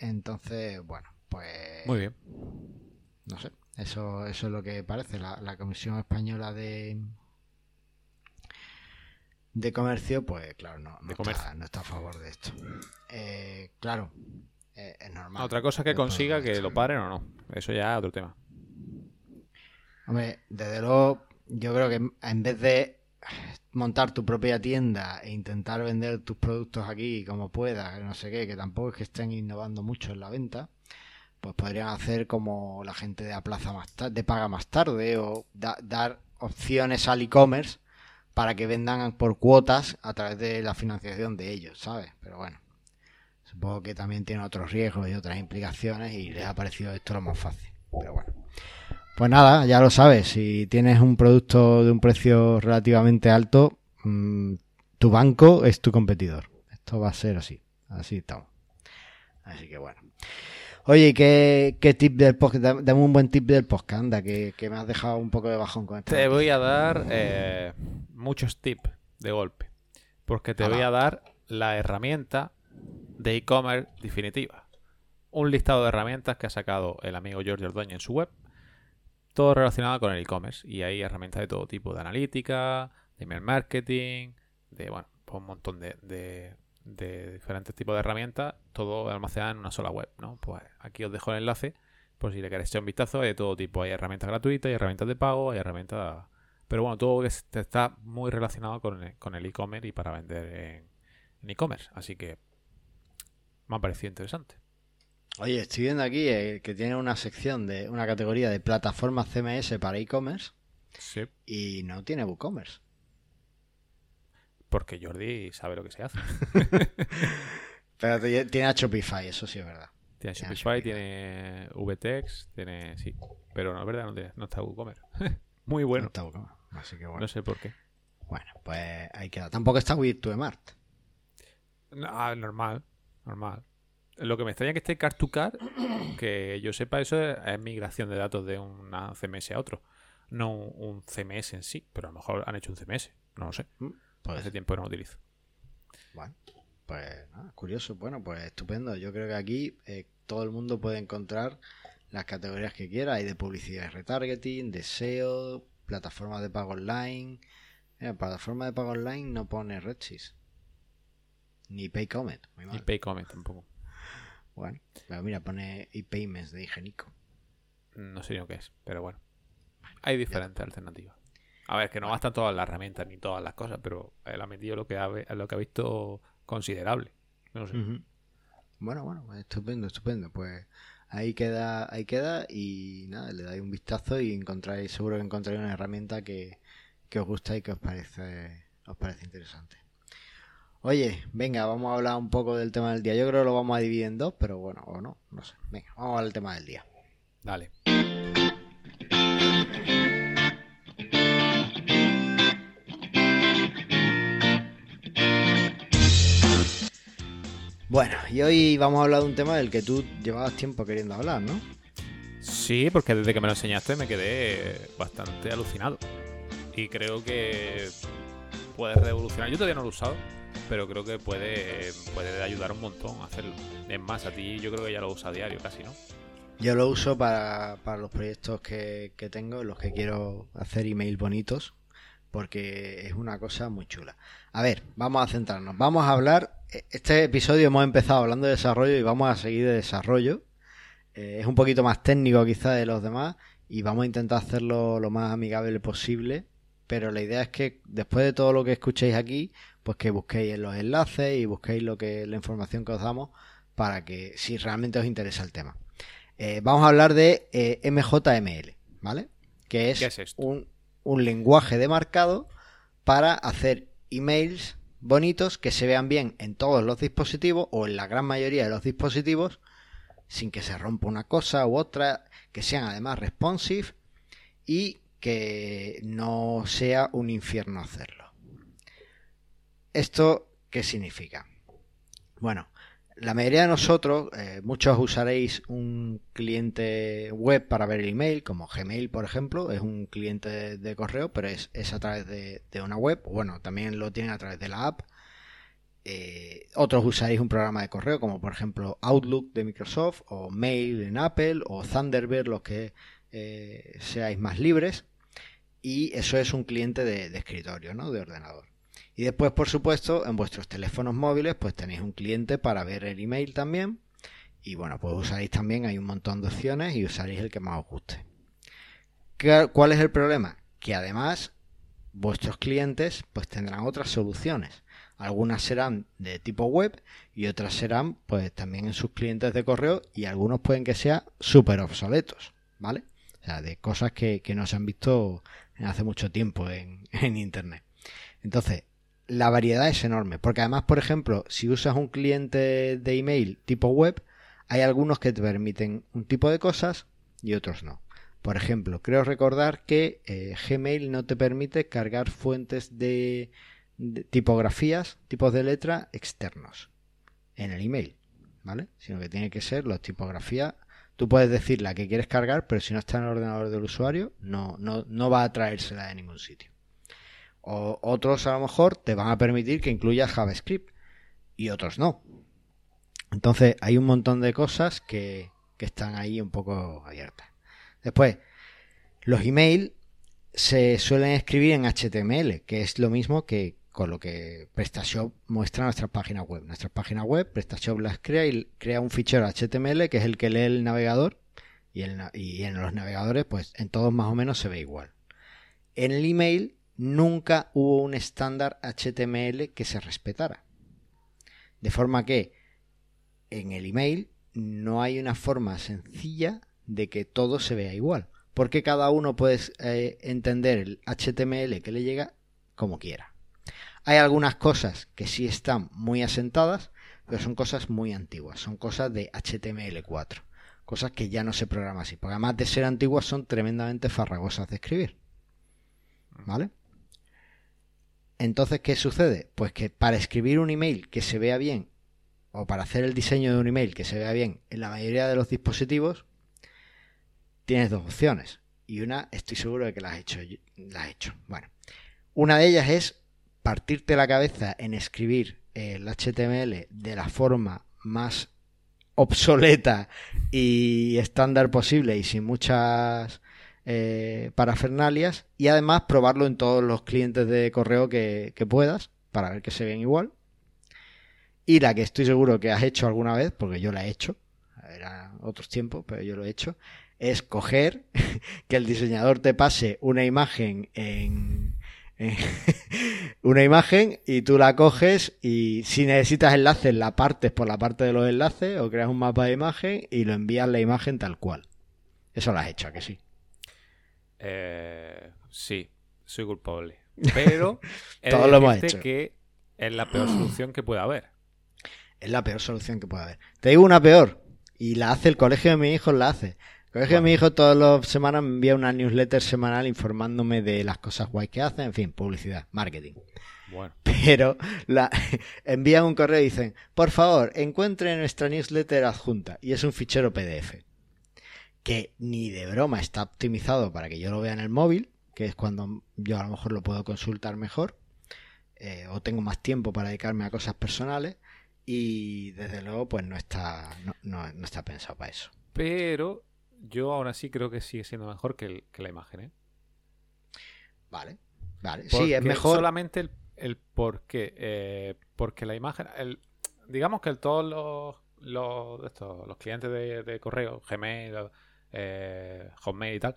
Entonces, bueno, pues Muy bien. no sé, eso, eso es lo que parece. La, la Comisión Española de de Comercio, pues claro, no, no, está, comercio. no está a favor de esto. Eh, claro, eh, es normal. Otra cosa que consiga que lo paren o no. Eso ya es otro tema. Hombre, desde luego, yo creo que en vez de montar tu propia tienda e intentar vender tus productos aquí como puedas, no sé qué, que tampoco es que estén innovando mucho en la venta, pues podrían hacer como la gente de Plaza más de paga más tarde o da- dar opciones al e-commerce para que vendan por cuotas a través de la financiación de ellos, ¿sabes? Pero bueno, supongo que también tiene otros riesgos y otras implicaciones y les ha parecido esto lo más fácil. Pero bueno. Pues nada, ya lo sabes, si tienes un producto de un precio relativamente alto, mm, tu banco es tu competidor. Esto va a ser así. Así estamos. Así que bueno. Oye, ¿qué, qué tip del podcast? Dame un buen tip del podcast, anda, que, me has dejado un poco de bajón con esto. Te voy a dar eh, muchos tips de golpe. Porque te voy a dar la herramienta de e-commerce definitiva. Un listado de herramientas que ha sacado el amigo George Ordóñez en su web. Todo relacionado con el e-commerce. Y hay herramientas de todo tipo, de analítica, de email marketing, de bueno, pues un montón de, de diferentes tipos de herramientas, todo almacenado en una sola web, ¿no? Pues aquí os dejo el enlace por si le queréis echar un vistazo, hay de todo tipo, hay herramientas gratuitas, hay herramientas de pago, hay herramientas... Pero bueno, todo está muy relacionado con el e-commerce y para vender en e-commerce, así que me ha parecido interesante. Oye, estoy viendo aquí eh, que tiene una sección de una categoría de plataformas CMS para e-commerce sí. y no tiene WooCommerce. Porque Jordi sabe lo que se hace. [laughs] Pero tiene a Shopify, eso sí es verdad. Tiene, Shopify, tiene VTEX, tiene. Sí. Pero no es verdad, no, no está WooCommerce. [laughs] Muy bueno. No está WooCommerce. Así que bueno. No sé por qué. Bueno, pues ahí queda. Tampoco está Mart. No, ah, normal. Normal. Lo que me extraña que esté Car2Car, [coughs] que yo sepa, eso es, migración de datos de una CMS a otro. No un CMS en sí, pero a lo mejor han hecho un CMS. No lo sé. Pues, Hace tiempo no lo utilizo. Bueno, pues curioso. Bueno, pues estupendo. Yo creo que aquí eh, todo el mundo puede encontrar las categorías que quiera. Hay de publicidad y retargeting, de SEO, plataformas de pago online. Mira, plataforma de pago online no pone Redsys. Ni Paycomet. Ni Paycomet tampoco. Bueno, pero mira, pone ePayments de Higienico. No sé lo que es, pero bueno. Hay diferentes alternativas. A ver, que no bastan todas las herramientas ni todas las cosas, pero él ha metido lo que ha, lo que ha visto considerable. No sé. Bueno, bueno, estupendo, estupendo. Pues ahí queda, ahí queda y nada, le dais un vistazo y encontráis, seguro que encontráis una herramienta que, que os gusta y que os parece, os parece interesante. Oye, venga, vamos a hablar un poco del tema del día. Yo creo que lo vamos a dividir en dos, pero bueno, o no, no sé. Venga, vamos al tema del día. Dale. Bueno, y hoy vamos a hablar de un tema del que tú llevabas tiempo queriendo hablar, ¿no? Sí, porque desde que me lo enseñaste me quedé bastante alucinado. Y creo que puede revolucionar. Yo todavía no lo he usado, pero creo que puede, puede ayudar un montón a hacerlo. Es más, a ti yo creo que ya lo usas a diario casi, ¿no? Yo lo uso para, para los proyectos que, que tengo, los que quiero hacer email bonitos, porque es una cosa muy chula. A ver, vamos a centrarnos. Vamos a hablar. Este episodio hemos empezado hablando de desarrollo y vamos a seguir de desarrollo. Eh, es un poquito más técnico quizá de los demás y vamos a intentar hacerlo lo más amigable posible. Pero la idea es que después de todo lo que escuchéis aquí, pues que busquéis los enlaces y busquéis lo que la información que os damos para que si realmente os interesa el tema. Eh, vamos a hablar de eh, MJML, ¿vale? Que es, un, un lenguaje de marcado para hacer emails bonitos que se vean bien en todos los dispositivos o en la gran mayoría de los dispositivos sin que se rompa una cosa u otra, que sean además responsive y que no sea un infierno hacerlo. ¿Esto qué significa? Bueno, la mayoría de nosotros, eh, muchos usaréis un cliente web para ver el email, como Gmail, por ejemplo, es un cliente de, correo, pero es, a través de, una web. Bueno, también lo tienen a través de la app. Eh, otros usaréis un programa de correo, como por ejemplo Outlook de Microsoft, o Mail en Apple, o Thunderbird, los que eh, seáis más libres. Y eso es un cliente de, de escritorio, ¿no? De ordenador. Y después, por supuesto, en vuestros teléfonos móviles, pues tenéis un cliente para ver el email también. Y bueno, pues usaréis también, hay un montón de opciones y usaréis el que más os guste. ¿Cuál es el problema? Que además vuestros clientes pues tendrán otras soluciones. Algunas serán de tipo web y otras serán pues también en sus clientes de correo y algunos pueden que sean súper obsoletos, ¿vale? O sea, de cosas que, no se han visto hace mucho tiempo en, [laughs] en Internet. Entonces, la variedad es enorme. Porque además, por ejemplo, si usas un cliente de email tipo web, hay algunos que te permiten un tipo de cosas y otros no. Por ejemplo, creo recordar que eh, Gmail no te permite cargar fuentes de, tipografías, tipos de letra externos en el email, ¿vale? Sino que tiene que ser las tipografías. Tú puedes decir la que quieres cargar, pero si no está en el ordenador del usuario, no, no, no va a traérsela de ningún sitio. Otros a lo mejor te van a permitir que incluyas JavaScript y otros no. Entonces hay un montón de cosas que, que están ahí un poco abiertas. Después, los emails se suelen escribir en HTML, que es lo mismo que con lo que PrestaShop muestra nuestras páginas web. Nuestras páginas web, PrestaShop las crea y crea un fichero HTML que es el que lee el navegador y, y en los navegadores, pues en todos más o menos se ve igual. En el email nunca hubo un estándar HTML que se respetara. De forma que en el email no hay una forma sencilla de que todo se vea igual. Porque cada uno puede eh, entender el HTML que le llega como quiera. Hay algunas cosas que sí están muy asentadas, pero son cosas muy antiguas, son cosas de HTML4, cosas que ya no se programa así, porque además de ser antiguas son tremendamente farragosas de escribir. ¿Vale? Entonces, ¿qué sucede? Pues que para escribir un email que se vea bien, o para hacer el diseño de un email que se vea bien en la mayoría de los dispositivos, tienes dos opciones. Y una, estoy seguro de que la has hecho. La has hecho. Bueno, una de ellas es partirte la cabeza en escribir el HTML de la forma más obsoleta y estándar posible y sin muchas eh, parafernalias y además probarlo en todos los clientes de correo que, que, puedas para ver que se ven igual. Y la que estoy seguro que has hecho alguna vez, porque yo la he hecho, era otros tiempos, pero yo lo he hecho, es coger [laughs] que el diseñador te pase una imagen en, [laughs] una imagen y tú la coges y si necesitas enlaces la partes por la parte de los enlaces o creas un mapa de imagen y lo envías la imagen tal cual. Eso lo has hecho, ¿a que sí? Eh, sí, soy culpable. [laughs] Pero Todo lo hemos hecho. que es la peor solución que puede haber. Es la peor solución que puede haber. Te digo una peor. Y la hace el colegio de mis hijos, la hace. Es que mi hijo todas las semanas me envía una newsletter semanal informándome de las cosas guay que hace, en fin, publicidad, marketing. Bueno. Pero la, [laughs] envían un correo y dicen, por favor, encuentre nuestra newsletter adjunta. Y es un fichero PDF. Que ni de broma está optimizado para que yo lo vea en el móvil, que es cuando yo a lo mejor lo puedo consultar mejor. Eh, o tengo más tiempo para dedicarme a cosas personales. Y desde luego, pues no está, no, no está pensado para eso. Pero yo ahora sí creo que sigue siendo mejor que, la imagen, ¿eh? Vale, vale. sí, es mejor. Solamente el, el por qué. Eh, porque la imagen. El, digamos que todos los, los, estos, los clientes de, correo, Gmail, eh, Hotmail y tal,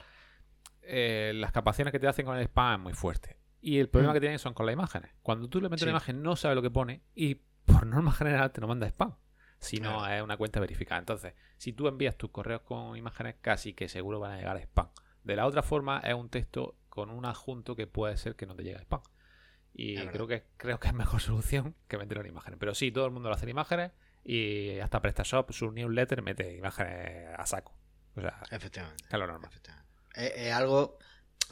eh, las capacidades que te hacen con el spam es muy fuerte. Y el problema mm. que tienen son con las imágenes. Cuando tú le metes una imagen, no sabe lo que pone y por norma general te lo manda spam si no es una cuenta verificada. Entonces, si tú envías tus correos con imágenes, casi que seguro van a llegar a spam. De la otra forma, es un texto con un adjunto que puede ser que no te llegue a spam. Y creo que, creo que es mejor [laughs] solución que meterlo en imágenes. Pero sí, todo el mundo lo hace en imágenes y hasta PrestaShop, su newsletter, mete imágenes a saco. O sea, efectivamente. Es lo normal. Es, algo,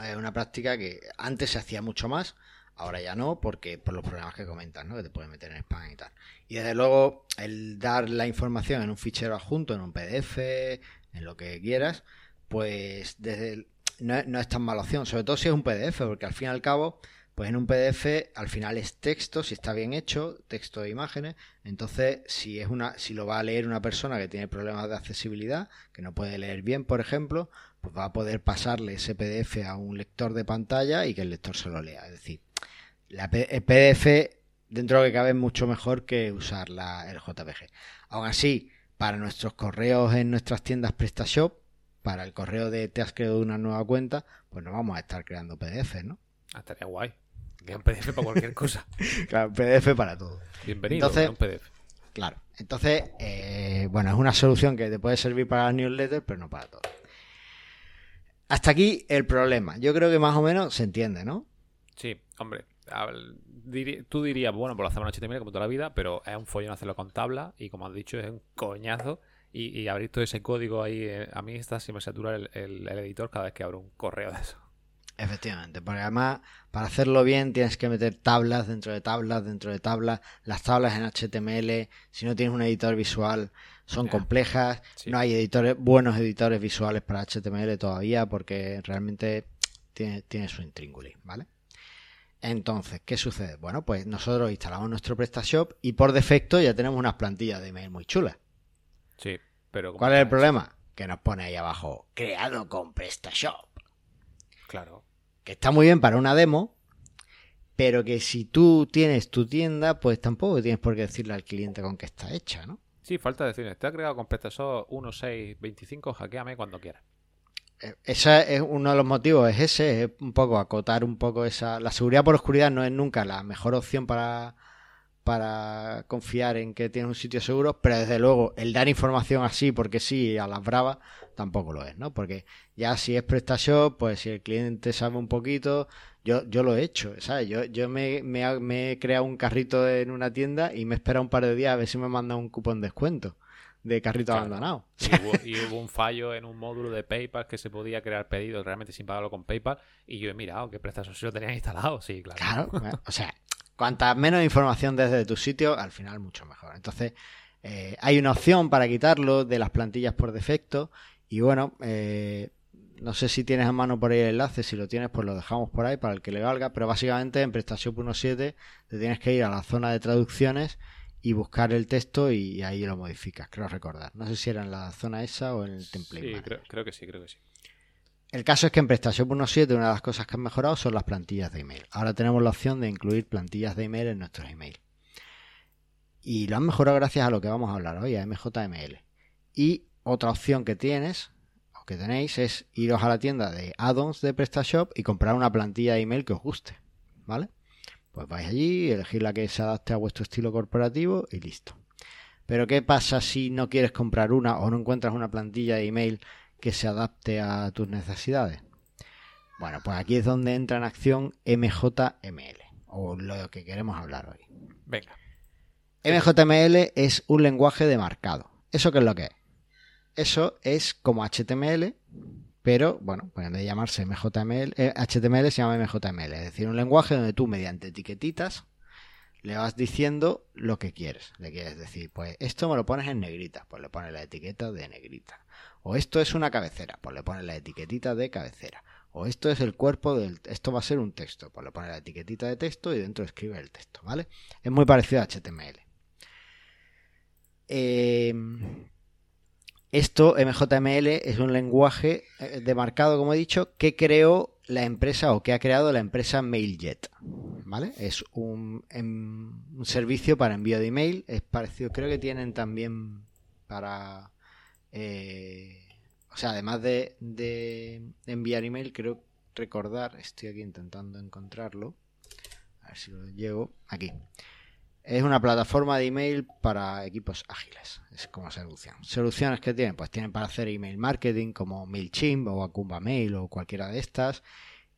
es una práctica que antes se hacía mucho más Ahora ya no, porque por los problemas que comentas, ¿no? Que te pueden meter en spam y tal. Y desde luego, el dar la información en un fichero adjunto, en un PDF, en lo que quieras, pues desde no, no, es tan mala opción. Sobre todo si es un PDF, porque al fin y al cabo, pues en un PDF al final es texto, si está bien hecho, texto de imágenes. Entonces, si es una, si lo va a leer una persona que tiene problemas de accesibilidad, que no puede leer bien, por ejemplo, pues va a poder pasarle ese PDF a un lector de pantalla y que el lector se lo lea. Es decir, la el PDF dentro de lo que cabe es mucho mejor que usar la, el JPG. Aún así, para nuestros correos en nuestras tiendas PrestaShop, para el correo de te has creado una nueva cuenta, pues no vamos a estar creando PDF, ¿no? Ah, estaría guay. Que un PDF para cualquier cosa. [laughs] claro, PDF para todo. Bienvenido Entonces, un PDF. Claro. Entonces, eh, bueno, es una solución que te puede servir para las newsletters, pero no para todo. Hasta aquí el problema. Yo creo que más o menos se entiende, ¿no? Sí, hombre tú dirías, bueno, pues lo hacemos en HTML como toda la vida, pero es un follón hacerlo con tabla y como has dicho, es un coñazo. Y, abrir todo ese código ahí, eh, a mí está, se me satura el, editor cada vez que abro un correo de eso. Efectivamente, porque además para hacerlo bien tienes que meter tablas dentro de tablas dentro de tablas. Las tablas en HTML, si no tienes un editor visual, son complejas. No hay editores, buenos editores visuales para HTML todavía porque realmente tiene, tiene su intríngulis, ¿vale? Entonces, ¿qué sucede? Bueno, pues nosotros instalamos nuestro PrestaShop y por defecto ya tenemos unas plantillas de email muy chulas. Sí, pero... ¿Cuál es el problema? Que nos pone ahí abajo, creado con PrestaShop. Claro. Que está muy bien para una demo, pero que si tú tienes tu tienda, pues tampoco tienes por qué decirle al cliente con qué está hecha, ¿no? Sí, falta decirle, está creado con PrestaShop 1.6.25, hackeame cuando quieras. Eh, ese es uno de los motivos, es ese, es un poco acotar un poco esa... La seguridad por oscuridad no es nunca la mejor opción para, para confiar en que tienes un sitio seguro, pero desde luego el dar información así porque sí a las bravas tampoco lo es, ¿no? Porque ya si es PrestaShop, pues si el cliente sabe un poquito, yo, yo lo he hecho, ¿sabes? Yo, yo me, me, he creado un carrito en una tienda y me espera un par de días a ver si me manda un cupón de descuento de carrito abandonado. Y hubo, un fallo en un módulo de PayPal que se podía crear pedidos realmente sin pagarlo con PayPal y yo he mirado que PrestaShop lo tenían instalado, sí, claro. Claro, o sea, cuanta menos información desde tu sitio, al final mucho mejor. Entonces, eh, hay una opción para quitarlo de las plantillas por defecto y bueno, eh, no sé si tienes a mano por ahí el enlace, si lo tienes pues lo dejamos por ahí para el que le valga, pero básicamente en PrestaShop 1.7 te tienes que ir a la zona de traducciones y buscar el texto y ahí lo modificas, creo recordar. No sé si era en la zona esa o en el template. Sí, creo, que sí, creo que sí. El caso es que en PrestaShop 1.7 una de las cosas que han mejorado son las plantillas de email. Ahora tenemos la opción de incluir plantillas de email en nuestros emails. Y lo han mejorado gracias a lo que vamos a hablar hoy, a MJML. Y otra opción que tienes, o que tenéis, es iros a la tienda de add-ons de PrestaShop y comprar una plantilla de email que os guste. ¿Vale? Pues vais allí, elegir la que se adapte a vuestro estilo corporativo y listo. Pero ¿qué pasa si no quieres comprar una o no encuentras una plantilla de email que se adapte a tus necesidades? Bueno, pues aquí es donde entra en acción MJML, o lo que queremos hablar hoy. Venga. MJML es un lenguaje de marcado. ¿Eso qué es lo que es? Eso es como HTML, pero bueno, en vez de llamarse MJML, HTML eh, se llama MJML, es decir, un lenguaje donde tú mediante etiquetitas le vas diciendo lo que quieres. Le quieres decir, pues esto me lo pones en negrita, pues le pones la etiqueta de negrita. O esto es una cabecera, pues le pones la etiquetita de cabecera. O esto es el cuerpo del... Esto va a ser un texto, pues le pones la etiquetita de texto y dentro escribe el texto, ¿vale? Es muy parecido a HTML. Eh, esto, MJML, es un lenguaje eh, de marcado, como he dicho, que creó la empresa o que ha creado la empresa MailJet. ¿Vale? Es un, em, servicio para envío de email. Es parecido, creo que tienen también para. Eh, o sea, además de, de enviar email, creo recordar, estoy aquí intentando encontrarlo. A ver si lo llevo. Aquí. Es una plataforma de email para equipos ágiles. Es como solución. Soluciones que tienen, pues tienen para hacer email marketing como MailChimp o Akumba Mail o cualquiera de estas.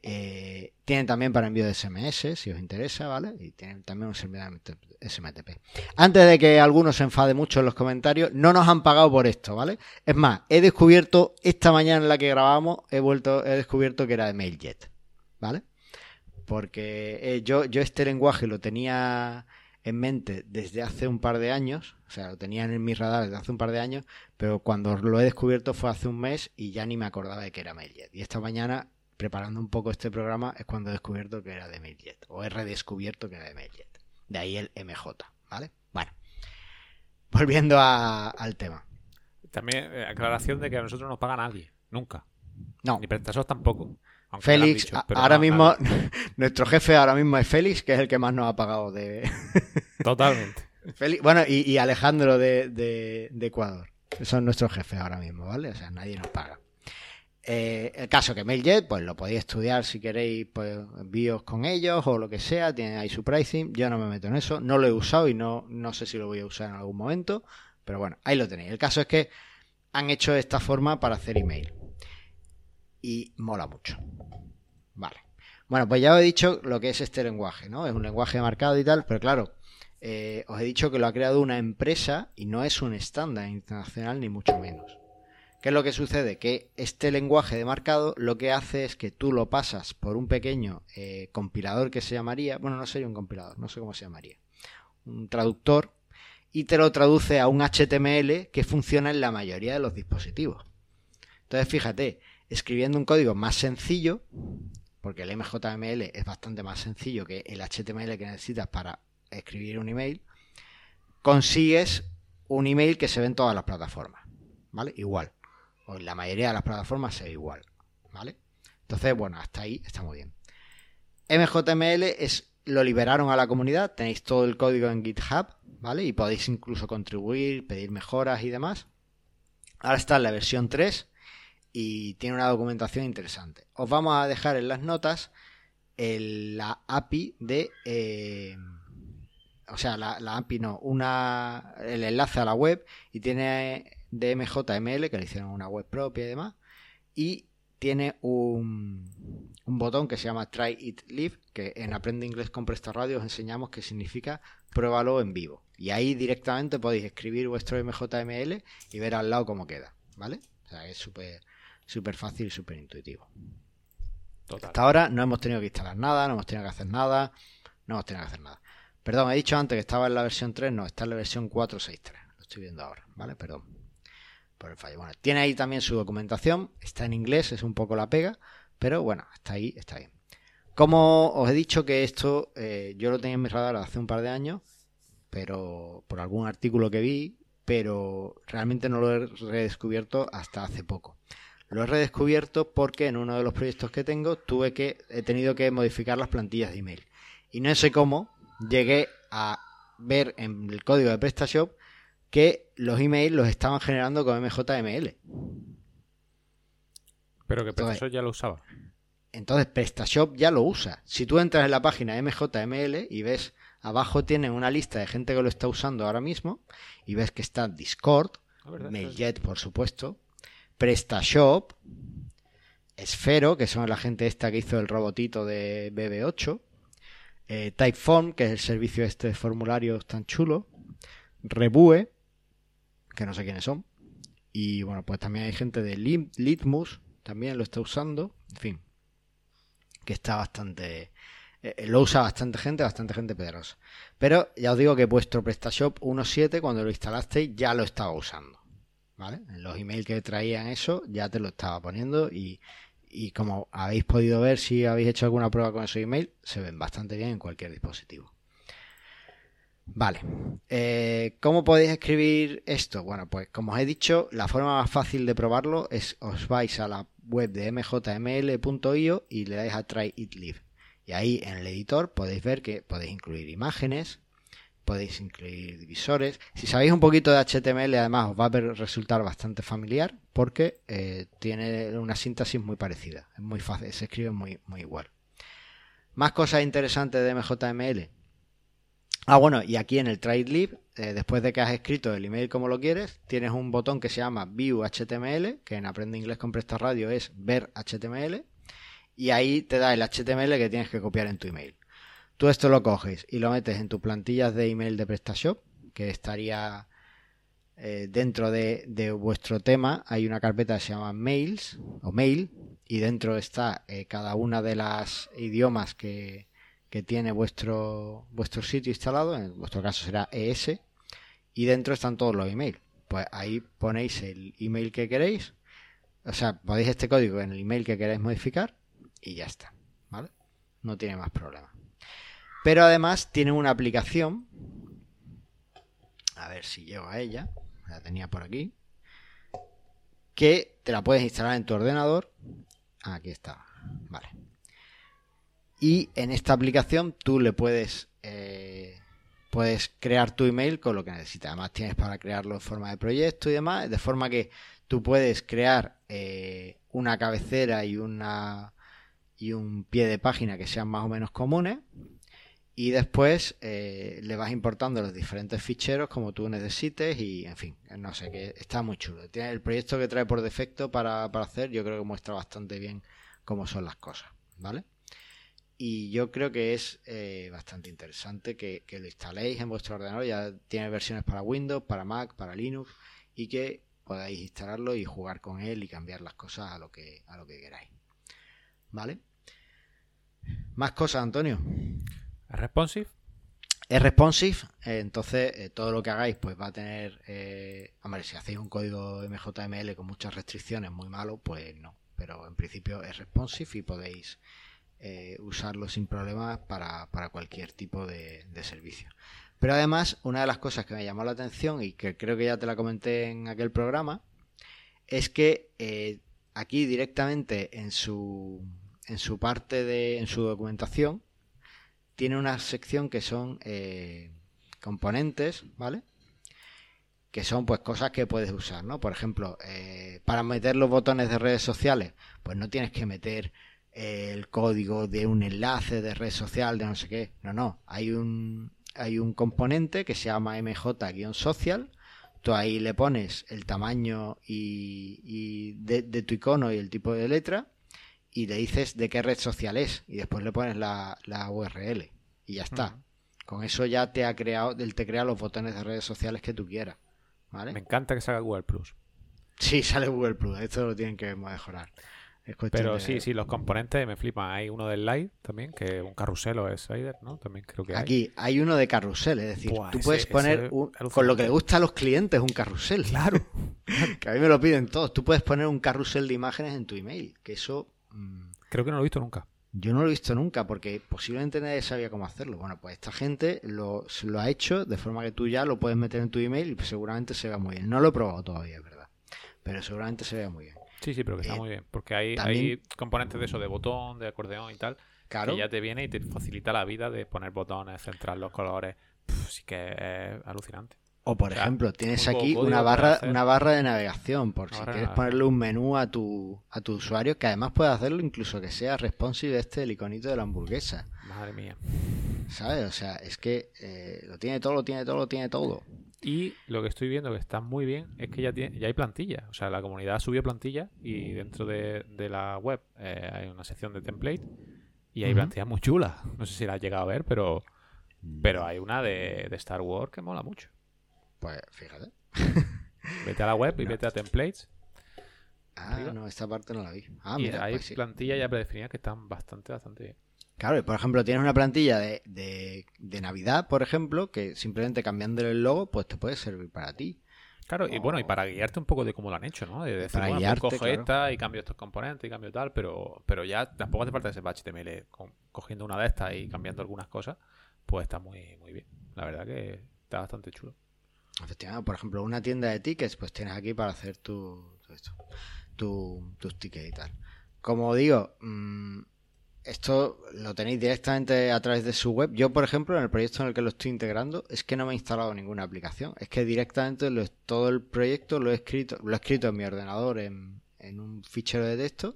Eh, tienen también para envío de SMS, si os interesa, ¿vale? Y tienen también un servidor SMTP. Antes de que alguno se enfade mucho en los comentarios, no nos han pagado por esto, ¿vale? Es más, he descubierto, esta mañana en la que grabamos, he vuelto, he descubierto que era de MailJet, ¿vale? Porque eh, yo, yo este lenguaje lo tenía en mente desde hace un par de años, o sea, lo tenían en mi radar desde hace un par de años, pero cuando lo he descubierto fue hace un mes y ya ni me acordaba de que era MailJet. Y esta mañana, preparando un poco este programa, es cuando he descubierto que era de MailJet, o he redescubierto que era de MailJet. De ahí el MJ, ¿vale? Bueno, volviendo al tema. También eh, aclaración de que a nosotros no nos paga nadie, nunca. No. Ni prestasos tampoco. Félix, ahora mismo, [laughs] nuestro jefe ahora mismo es Félix, que es el que más nos ha pagado de... [laughs] Totalmente. bueno, y, Alejandro de, Ecuador. Son nuestros jefes ahora mismo, ¿vale? O sea, nadie nos paga. Eh, el caso que MailJet, pues lo podéis estudiar si queréis, pues envíos con ellos o lo que sea, tienen ahí su pricing. Yo no me meto en eso, no lo he usado y no, no sé si lo voy a usar en algún momento, pero bueno, ahí lo tenéis. El caso es que han hecho esta forma para hacer email y mola mucho. Vale. Bueno, pues ya os he dicho lo que es este lenguaje, ¿no? Es un lenguaje marcado y tal, pero claro, eh, os he dicho que lo ha creado una empresa y no es un estándar internacional ni mucho menos. ¿Qué es lo que sucede? Que este lenguaje de marcado lo que hace es que tú lo pasas por un pequeño eh, compilador que se llamaría, bueno, no sería un compilador, no sé cómo se llamaría, un traductor, y te lo traduce a un HTML que funciona en la mayoría de los dispositivos. Entonces, fíjate, escribiendo un código más sencillo, porque el MJML es bastante más sencillo que el HTML que necesitas para escribir un email, consigues un email que se ve en todas las plataformas, ¿vale? Igual o en la mayoría de las plataformas se ve igual, ¿vale? Entonces, bueno, hasta ahí está muy bien. MJML es, lo liberaron a la comunidad, tenéis todo el código en GitHub, ¿vale? Y podéis incluso contribuir, pedir mejoras y demás. Ahora está en la versión 3 y tiene una documentación interesante. Os vamos a dejar en las notas la API de... Eh, o sea, la, API no, una, el enlace a la web y tiene de MJML, que le hicieron una web propia y demás. Y tiene un, un botón que se llama Try It Live, que en Aprende Inglés con Presta Radio os enseñamos que significa pruébalo en vivo. Y ahí directamente podéis escribir vuestro MJML y ver al lado cómo queda, ¿vale? O sea, es súper súper fácil y súper intuitivo. Hasta ahora no hemos tenido que instalar nada, no hemos tenido que hacer nada, no hemos tenido que hacer nada. Perdón, he dicho antes que estaba en la versión 3, no, está en la versión 4.6.3. Lo estoy viendo ahora, ¿vale? Perdón por el fallo. Bueno, tiene ahí también su documentación, está en inglés, es un poco la pega, pero bueno, está ahí, está bien. Como os he dicho que esto eh, yo lo tenía en mi radar hace un par de años, pero por algún artículo que vi, pero realmente no lo he redescubierto hasta hace poco. Lo he redescubierto porque en uno de los proyectos que tengo tuve que he tenido que modificar las plantillas de email y no sé cómo llegué a ver en el código de PrestaShop que los emails los estaban generando con MJML. Pero que PrestaShop ya lo usaba. Entonces PrestaShop ya lo usa. Si tú entras en la página MJML y ves abajo tienen una lista de gente que lo está usando ahora mismo y ves que está Discord, ah, MailJet por supuesto, PrestaShop, Esfero, que son la gente esta que hizo el robotito de BB8, eh, Typeform, que es el servicio este de formularios tan chulo, Rebue, que no sé quiénes son. Y bueno, pues también hay gente de Litmus, también lo está usando. En fin, que está bastante... Eh, eh, lo usa bastante gente, bastante gente poderosa. Pero ya os digo que vuestro PrestaShop 1.7, cuando lo instalasteis, ya lo estaba usando. En los emails que traían eso, ya te lo estaba poniendo y, como habéis podido ver si habéis hecho alguna prueba con esos email, se ven bastante bien en cualquier dispositivo. Vale. Eh, ¿Cómo podéis escribir esto? Bueno, pues como os he dicho, la forma más fácil de probarlo es os vais a la web de mjml.io y le dais a Try It Live. Y ahí en el editor podéis ver que podéis incluir imágenes, podéis incluir divisores. Si sabéis un poquito de HTML, además os va a resultar bastante familiar porque eh, tiene una síntesis muy parecida. Es muy fácil, se escribe muy, muy igual. Más cosas interesantes de MJML Ah, bueno, y aquí en el Trade Lib, eh, después de que has escrito el email como lo quieres, tienes un botón que se llama View HTML, que en Aprende Inglés con Presta Radio es ver HTML, y ahí te da el HTML que tienes que copiar en tu email. Tú esto lo coges y lo metes en tus plantillas de email de PrestaShop, que estaría eh, dentro de, vuestro tema. Hay una carpeta que se llama Mails o Mail, y dentro está eh, cada una de las idiomas que, que tiene vuestro, vuestro sitio instalado, en vuestro caso será ES, y dentro están todos los emails. Pues ahí ponéis el email que queréis, o sea, podéis este código en el email que queréis modificar y ya está, ¿vale? No tiene más problema. Pero además tiene una aplicación, a ver si llego a ella, la tenía por aquí, que te la puedes instalar en tu ordenador. Aquí está, vale. Y en esta aplicación tú le puedes, eh, puedes crear tu email con lo que necesitas. Además tienes para crearlo en forma de proyecto y demás, de forma que tú puedes crear eh, una cabecera y una y un pie de página que sean más o menos comunes y después eh, le vas importando los diferentes ficheros como tú necesites y en fin, no sé, que está muy chulo. El proyecto que trae por defecto para, para hacer, yo creo que muestra bastante bien cómo son las cosas, ¿vale? y yo creo que es eh, bastante interesante que, lo instaléis en vuestro ordenador. Ya tiene versiones para Windows, para Mac, para Linux y que podáis instalarlo y jugar con él y cambiar las cosas a lo que, a lo que queráis. ¿Vale? Más cosas, Antonio. ¿Es responsive? Es responsive, eh, entonces eh, todo lo que hagáis pues va a tener, eh, hombre, si hacéis un código MJML con muchas restricciones muy malo, pues no, pero en principio es responsive y podéis usarlo sin problemas para, cualquier tipo de, servicio. Pero además, una de las cosas que me llamó la atención y que creo que ya te la comenté en aquel programa, es que aquí directamente en su, en su parte de, en su documentación, tiene una sección que son eh, componentes, ¿vale? Que son pues cosas que puedes usar, ¿no? Por ejemplo, eh, para meter los botones de redes sociales, pues no tienes que meter eh, el código de un enlace de red social, de no sé qué. No, no. Hay un, hay un componente que se llama mj-social. Tú ahí le pones el tamaño y, de, tu icono y el tipo de letra y le dices de qué red social es y después le pones la, URL y ya está. Con eso ya te ha creado, él te crea los botones de redes sociales que tú quieras. ¿vale? Me encanta que salga Google Plus. Sí, [laughs] sale Google Plus. Esto lo tienen que mejorar. Pero sí, sí, los componentes me flipan. Hay uno del Live también, que un carrusel o es Slider, ¿no? También creo que hay. Aquí hay uno de carrusel, es decir, tú puedes poner con lo que le gusta a los clientes un carrusel. Claro. [laughs] que a mí me lo piden todos. Tú puedes poner un carrusel de imágenes en tu email, que eso. Creo que no lo he visto nunca. Yo no lo he visto nunca porque posiblemente nadie sabía cómo hacerlo. Bueno, pues esta gente lo, lo ha hecho de forma que tú ya lo puedes meter en tu email y seguramente se vea muy bien. No lo he probado todavía, es verdad. Pero seguramente se vea muy bien. Sí, sí, pero que está eh, muy bien. Porque hay, hay componentes de eso, de botón, de acordeón y tal, claro. que ya te viene y te facilita la vida de poner botones, centrar los colores. sí que es alucinante. O por ejemplo, tienes aquí una barra, una barra de navegación, por si quieres ponerle un menú a tu, a tu usuario, que además puedes hacerlo incluso que sea responsive este el iconito de la hamburguesa. Madre mía. ¿Sabes? O sea, es que eh, lo tiene todo, lo tiene todo, lo tiene todo. Y lo que estoy viendo que está muy bien es que ya, tiene, ya hay plantilla. O sea, la comunidad subió plantilla y dentro de, la web eh, hay una sección de template y hay plantillas muy chulas. No sé si la has llegado a ver, pero, pero hay una de, de Star Wars que mola mucho. Pues fíjate. [laughs] Vete a la web y vete a templates. Ah, no, esta parte no la vi. Ah, y hay pues plantillas ya predefinidas que están bastante, bastante bien. Claro, por ejemplo, tienes una plantilla de, de, Navidad, por ejemplo, que simplemente cambiándole el logo, pues te puede servir para ti. Claro, y bueno, y para guiarte un poco de cómo lo han hecho, ¿no? De decir, para bueno, pues cojo esta y cambio estos componentes y cambio tal, pero, pero ya tampoco hace falta ese HTML cogiendo una de estas y cambiando algunas cosas, pues está muy, muy bien. La verdad que está bastante chulo. Efectivamente, por ejemplo, una tienda de tickets, pues tienes aquí para hacer tu, tus tickets y tal. Como digo, mm, esto lo tenéis directamente a través de su web. Yo, por ejemplo, en el proyecto en el que lo estoy integrando, es que no me he instalado ninguna aplicación. Es que directamente todo el proyecto lo he escrito, lo he escrito en mi ordenador en, un fichero de texto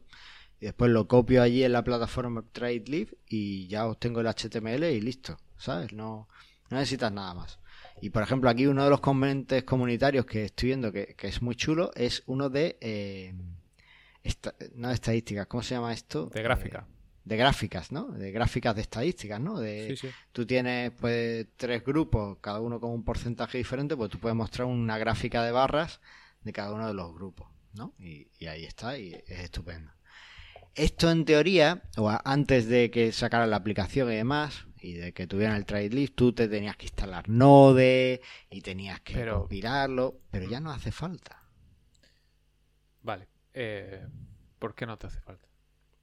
y después lo copio allí en la plataforma TradeLive y ya obtengo el HTML y listo, ¿sabes? No, no necesitas nada más. Y por ejemplo, aquí uno de los componentes comunitarios que estoy viendo que, es muy chulo es uno de. Eh, no de estadísticas, ¿cómo se llama esto? De gráfica. Eh, de gráficas, ¿no? De gráficas de estadísticas, ¿no? De, Tú tienes pues tres grupos, cada uno con un porcentaje diferente, pues tú puedes mostrar una gráfica de barras de cada uno de los grupos, ¿no? Y, y ahí está, y es estupendo. Esto en teoría, o antes de que sacara la aplicación y demás, y de que tuvieran el trade list, tú te tenías que instalar Node y tenías que pero... compilarlo, pero ya no hace falta. Vale. Eh, ¿Por qué no te hace falta?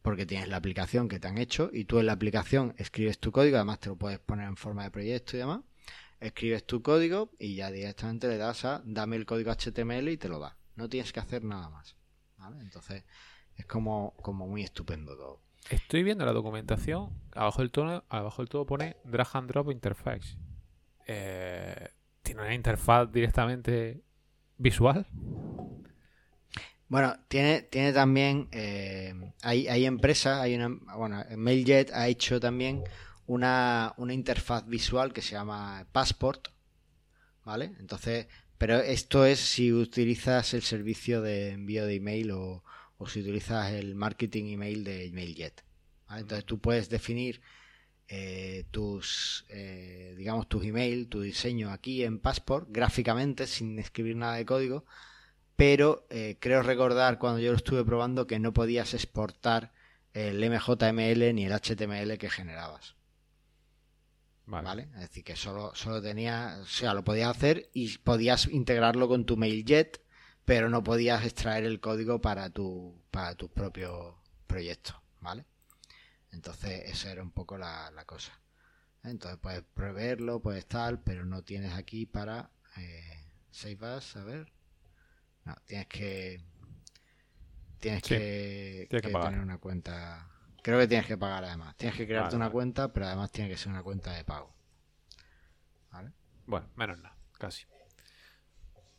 Porque tienes la aplicación que te han hecho y tú en la aplicación escribes tu código, además te lo puedes poner en forma de proyecto y demás. Escribes tu código y ya directamente le das a dame el código HTML y te lo da. No tienes que hacer nada más. ¿vale? Entonces es como, como muy estupendo todo. Estoy viendo la documentación. Abajo del todo, abajo del todo pone drag and drop interface. Eh, ¿Tiene una interfaz directamente visual? Bueno, tiene, tiene también. Eh, hay, hay empresas, hay una. Bueno, Mailjet ha hecho también una, una interfaz visual que se llama Passport. ¿Vale? Entonces. Pero esto es si utilizas el servicio de envío de email o, o si utilizas el marketing email de MailJet. Entonces tú puedes definir eh, tus, eh, digamos, tus email, tu diseño aquí en Passport, gráficamente, sin escribir nada de código, pero eh, creo recordar cuando yo lo estuve probando que no podías exportar el MJML ni el HTML que generabas. Vale. Es decir, que solo, solo tenía, o sea, lo podías hacer y podías integrarlo con tu MailJet, pero no podías extraer el código para tu, para tus propios proyectos, ¿vale? Entonces, esa era un poco la, cosa. Entonces, puedes preverlo, puedes tal, pero no tienes aquí para eh, Save As, a ver. No, tienes que. Tienes que, tener una cuenta. Creo que tienes que pagar además. Tienes que crearte una cuenta, pero además tiene que ser una cuenta de pago. ¿Vale? Bueno, menos nada, casi.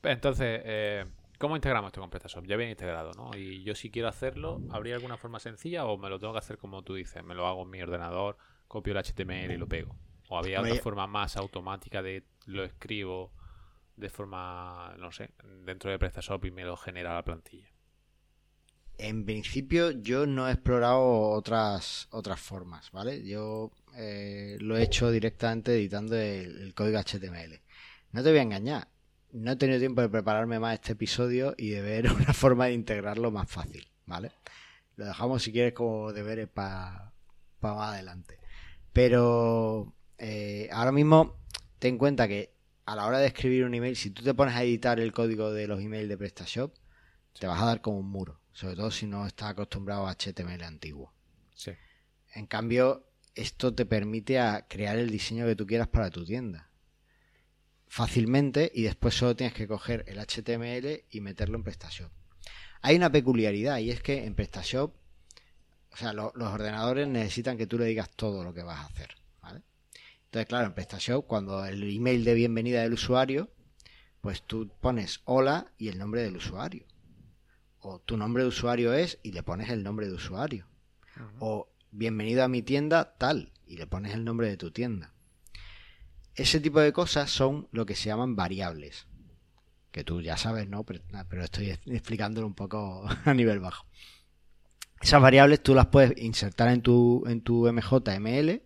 Entonces, eh, ¿cómo integramos esto con PrestaShop? Ya bien integrado, ¿no? Y yo si quiero hacerlo, ¿habría alguna forma sencilla o me lo tengo que hacer como tú dices? Me lo hago en mi ordenador, copio el HTML y lo pego. ¿O había otra forma más automática de lo escribo de forma, no sé, dentro de PrestaShop y me lo genera la plantilla? En principio yo no he explorado otras, otras formas, ¿vale? Yo eh, lo he hecho directamente editando el, código HTML. No te voy a engañar, no he tenido tiempo de prepararme más este episodio y de ver [laughs] una forma de integrarlo más fácil, ¿vale? Lo dejamos si quieres como deberes para más adelante. Pero eh, ahora mismo ten en cuenta que a la hora de escribir un email, si tú te pones a editar el código de los emails de PrestaShop, te vas a dar como un muro. Sobre todo si no estás acostumbrado a HTML antiguo. Sí. En cambio, esto te permite a crear el diseño que tú quieras para tu tienda. Fácilmente y después solo tienes que coger el HTML y meterlo en PrestaShop. Hay una peculiaridad y es que en PrestaShop, o sea, los ordenadores necesitan que tú le digas todo lo que vas a hacer. Entonces, claro, en PrestaShop, cuando el email de bienvenida del usuario, pues tú pones hola y el nombre del usuario. O tu nombre de usuario es y le pones el nombre de usuario. O bienvenido a mi tienda tal y le pones el nombre de tu tienda. Ese tipo de cosas son lo que se llaman variables. Que tú ya sabes, ¿no? Pero, pero estoy [laughs] explicándolo un poco [laughs] a nivel bajo. Esas variables tú las puedes insertar en tu, en tu MJML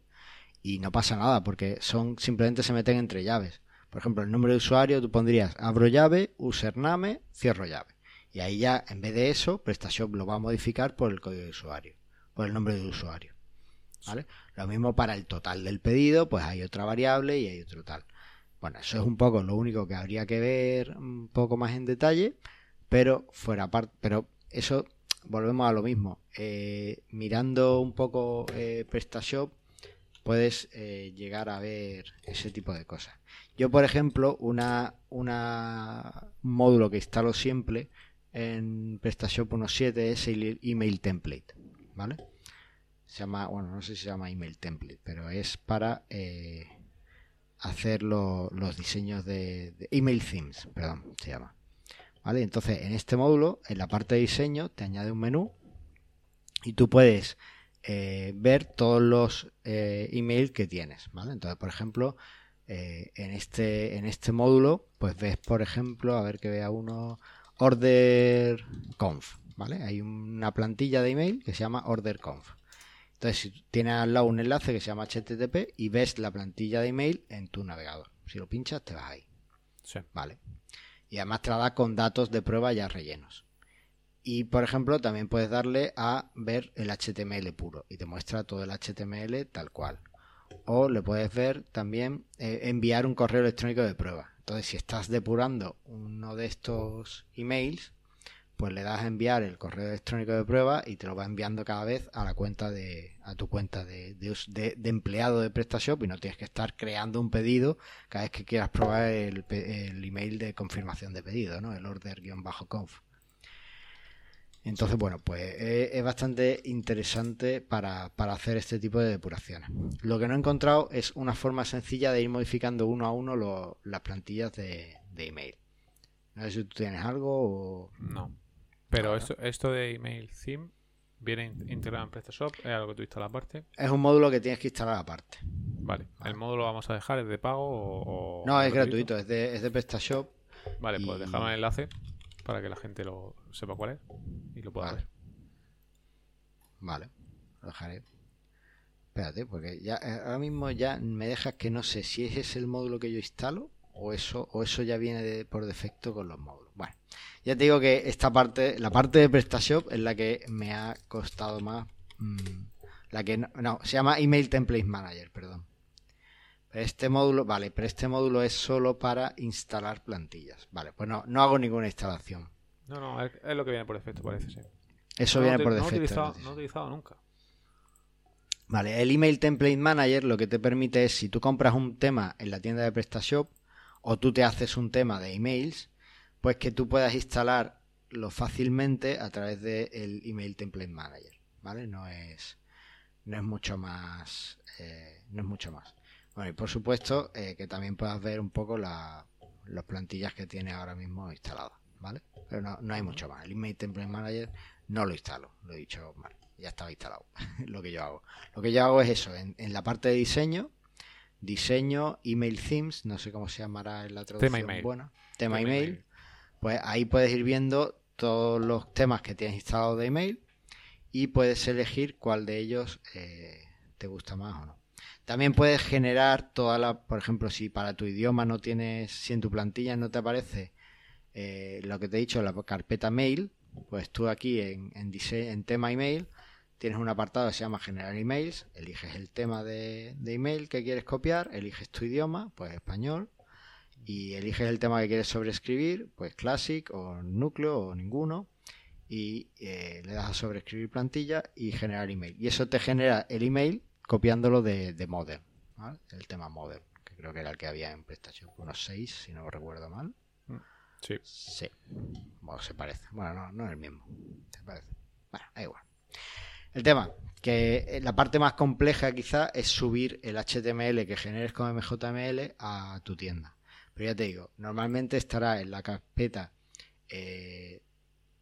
y no pasa nada porque son simplemente se meten entre llaves. Por ejemplo, el nombre de usuario tú pondrías abro llave, username, cierro llave. Y ahí ya, en vez de eso, PrestaShop lo va a modificar por el código de usuario, por el nombre de usuario. ¿Vale? Lo mismo para el total del pedido, pues hay otra variable y hay otro tal. Bueno, eso es un poco lo único que habría que ver un poco más en detalle, pero fuera parte, pero eso volvemos a lo mismo. Eh, mirando un poco eh, PrestaShop, puedes eh, llegar a ver ese tipo de cosas. Yo, por ejemplo, una, una un módulo que instalo siempre en PrestaShop 1.7 es el email template, ¿vale? Se llama, bueno, no sé si se llama email template, pero es para eh, hacer los diseños de, email themes, perdón, se llama. ¿Vale? Entonces, en este módulo, en la parte de diseño, te añade un menú y tú puedes eh, ver todos los eh, emails que tienes, ¿vale? Entonces, por ejemplo, eh, en este en este módulo, pues ves, por ejemplo, a ver que vea uno, order conf, ¿vale? Hay una plantilla de email que se llama order conf. Entonces, si tienes al lado un enlace que se llama HTTP y ves la plantilla de email en tu navegador. Si lo pinchas, te vas ahí. Sí. Vale. Y además te la da con datos de prueba ya rellenos. Y por ejemplo, también puedes darle a ver el HTML puro y te muestra todo el HTML tal cual. O le puedes ver también eh, enviar un correo electrónico de prueba. Entonces, si estás depurando uno de estos emails, pues le das a enviar el correo electrónico de prueba y te lo va enviando cada vez a la cuenta de a tu cuenta de, de, empleado de PrestaShop y no tienes que estar creando un pedido cada vez que quieras probar el, el email de confirmación de pedido, ¿no? El order-conf. Entonces, bueno, pues eh, es, bastante interesante para, hacer este tipo de depuraciones. Lo que no he encontrado es una forma sencilla de ir modificando uno a uno las plantillas de, email. No sé si tú tienes algo o... No. Pero esto, esto de email theme viene integrado en PrestaShop, es algo que tú instalas aparte. Es un módulo que tienes que instalar aparte. Vale. ¿El módulo vamos a dejar? ¿Es de pago o...? no, es gratuito, es de, es de PrestaShop. Vale, pues dejamos el enlace para que la gente lo sepa cuál es y lo pueda ver. Vale, lo dejaré. Espérate, porque ya eh, ahora mismo ya me dejas que no sé si ese es el módulo que yo instalo o eso o eso ya viene por defecto con los módulos. Bueno, ya te digo que esta parte, la parte de PrestaShop es la que me ha costado más. Mm, la que no, se llama Email Template Manager, perdón. Este módulo, vale, pero este módulo es solo para instalar plantillas. Vale, pues no, no hago ninguna instalación. No, no, es, lo que viene por defecto, parece, sí. Eso viene por defecto. No he, utilizado, nunca. Vale, el Email Template Manager lo que te permite es, si tú compras un tema en la tienda de PrestaShop o tú te haces un tema de emails, pues que tú puedas instalarlo fácilmente a través del Email Template Manager, ¿vale? No es, no es mucho más, eh, no es mucho más. Bueno, y por supuesto eh, que también puedas ver un poco las plantillas que tiene ahora mismo instaladas, ¿vale? Pero no, no, hay mucho más. El Email Template Manager no lo instalo, lo he dicho mal, ya estaba instalado, [laughs] lo que yo hago. Lo que yo hago es eso, en, la parte de diseño, diseño, email themes, no sé cómo se llamará en la traducción tema email. buena, tema, email, pues ahí puedes ir viendo todos los temas que tienes instalados de email y puedes elegir cuál de ellos eh, te gusta más o no. También puedes generar toda la, por ejemplo, si para tu idioma no tienes, si en tu plantilla no te aparece eh, lo que te he dicho, la carpeta mail, pues tú aquí en, en, en tema email tienes un apartado que se llama generar emails, eliges el tema de, de, email que quieres copiar, eliges tu idioma, pues español, y eliges el tema que quieres sobreescribir, pues classic o núcleo o ninguno, y eh, le das a sobreescribir plantilla y generar email. Y eso te genera el email copiándolo de, de Modern, el tema Modern, que creo que era el que había en PrestaShop, unos 6, si no recuerdo mal. Mm, sí. Sí. Bueno, se parece. Bueno, no, no es el mismo. Se parece. Bueno, da igual. El tema, que eh, la parte más compleja quizá es subir el HTML que generes con MJML a tu tienda. Pero ya te digo, normalmente estará en la carpeta eh,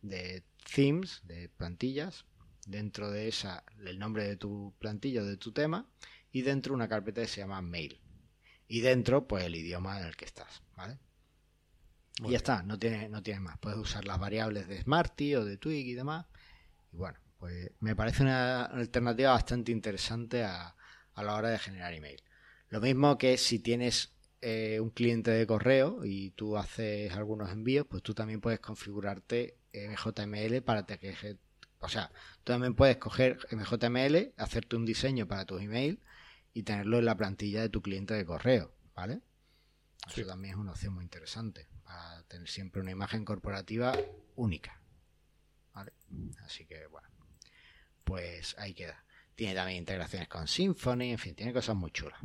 de themes, de plantillas, dentro de esa el nombre de tu plantilla o de tu tema y dentro una carpeta que se llama mail. Y dentro pues el idioma en el que estás vale y ya está no tiene no tiene más. Puedes usar las variables de Smarty o de Twig y demás. Y bueno pues me parece una alternativa bastante interesante a, a la hora de generar email. Lo mismo que si tienes eh, un cliente de correo y tú haces algunos envíos pues tú también puedes configurarte en JML para que o sea, tú también puedes coger MJML, hacerte un diseño para tu email y tenerlo en la plantilla de tu cliente de correo, ¿vale? Eso también es una opción muy interesante para tener siempre una imagen corporativa única. ¿Vale? Así que bueno, pues ahí queda. Tiene también integraciones con Symfony, en fin, tiene cosas muy chulas.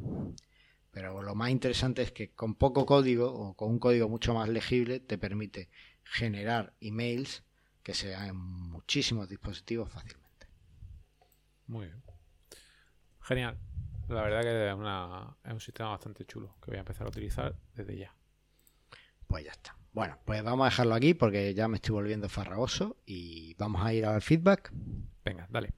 Pero lo más interesante es que con poco código o con un código mucho más legible te permite generar emails que sea en muchísimos dispositivos fácilmente. Muy bien. Genial. La verdad que es, un sistema bastante chulo que voy a empezar a utilizar desde ya. Pues ya está. Bueno, pues vamos a dejarlo aquí porque ya me estoy volviendo farragoso y vamos a ir al feedback. Venga, dale.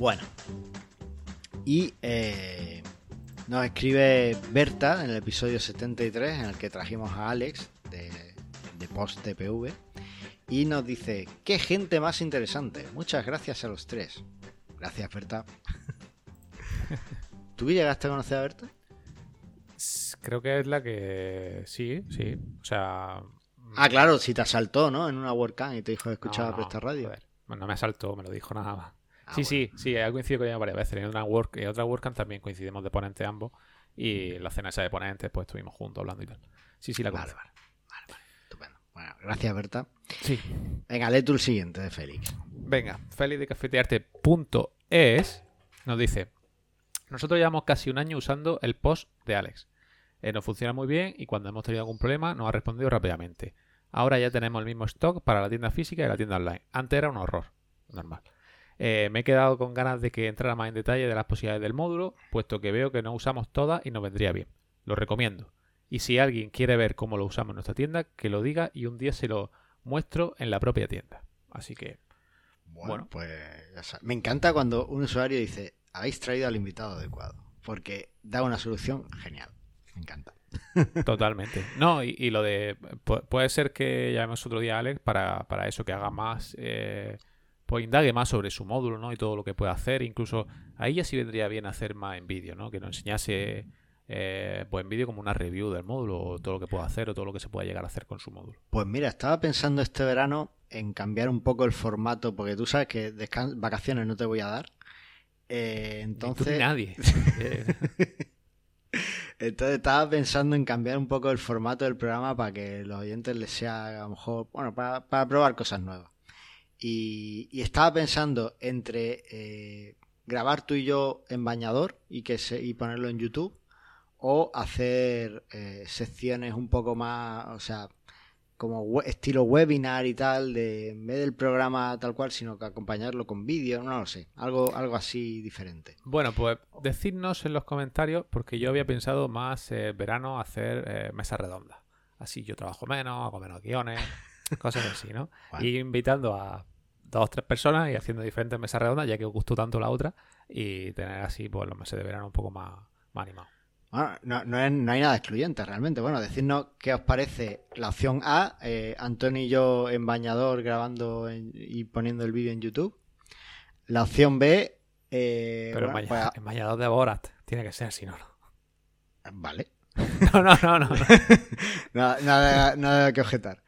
Bueno. Y eh, nos escribe Berta en el episodio 73 en el que trajimos a Alex de, Post TPV y nos dice, qué gente más interesante. Muchas gracias a los tres. Gracias, Berta. [laughs] ¿Tú llegaste a conocer a Berta? Creo que es la que... Sí, sí. O sea... Ah, claro, si te asaltó, ¿no? En una WordCamp y te dijo que escuchaba no, Radio. no me asaltó, me lo dijo nada más. Ah, sí, sí, sí, he coincidido con ella varias veces. En otra, work, en otra WordCamp también coincidimos de ponentes ambos. Y en la cena esa de ponentes, pues estuvimos juntos hablando y tal. Sí, sí, la vale, vale, vale, Estupendo. Bueno, gracias, Berta. Sí. Venga, lee tú el siguiente de Félix. Venga, Félix de cafetearte.es nos dice: Nosotros llevamos casi un año usando el post de Alex. Eh, nos funciona muy bien y cuando hemos tenido algún problema nos ha respondido rápidamente. Ahora ya tenemos el mismo stock para la tienda física y la tienda online. Antes era un horror. Normal. Eh, me he quedado con ganas de que entrara más en detalle de las posibilidades del módulo, puesto que veo que no usamos todas y nos vendría bien. Lo recomiendo. Y si alguien quiere ver cómo lo usamos en nuestra tienda, que lo diga y un día se lo muestro en la propia tienda. Así que. Bueno, pues me encanta cuando un usuario dice, habéis traído al invitado adecuado, porque da una solución genial. Me encanta. [laughs] Totalmente. No, y, lo de. Puede ser que llamemos otro día a Alex para, para eso, que haga más. Eh, pues indague más sobre su módulo, ¿no? Y todo lo que puede hacer. Incluso ahí ya sí vendría bien hacer más en vídeo, ¿no? Que nos enseñase eh, pues en vídeo como una review del módulo, o todo lo que puede hacer, o todo lo que se pueda llegar a hacer con su módulo. Pues mira, estaba pensando este verano en cambiar un poco el formato, porque tú sabes que vacaciones no te voy a dar. Eh, entonces. nadie. [laughs] [laughs] entonces estaba pensando en cambiar un poco el formato del programa para que los oyentes les sea a lo mejor, bueno, para, probar cosas nuevas. Y, estaba pensando entre eh, grabar tú y yo en bañador y que se, y ponerlo en YouTube o hacer eh, secciones un poco más, o sea, como estilo webinar y tal, de en vez del programa tal cual, sino que acompañarlo con vídeo, no lo sé, algo, algo así diferente. Bueno, pues decidnos en los comentarios, porque yo había pensado más eh, verano hacer eh, mesa redonda. Así yo trabajo menos, hago menos guiones, [laughs] cosas así, ¿no? Y invitando a dos o tres personas y haciendo diferentes mesas redondas, ya que os gustó tanto la otra, y tener así pues los meses de verano un poco más, más animados. Bueno, no, no, hay nada excluyente realmente. Bueno, decirnos qué os parece la opción A, eh, Antonio y yo en bañador grabando y poniendo el vídeo en YouTube. La opción B... Eh, Pero en, pues bañador de Borat tiene que ser, si no, no. Vale. [laughs] no, no, no, no. [laughs] nada, nada, que objetar.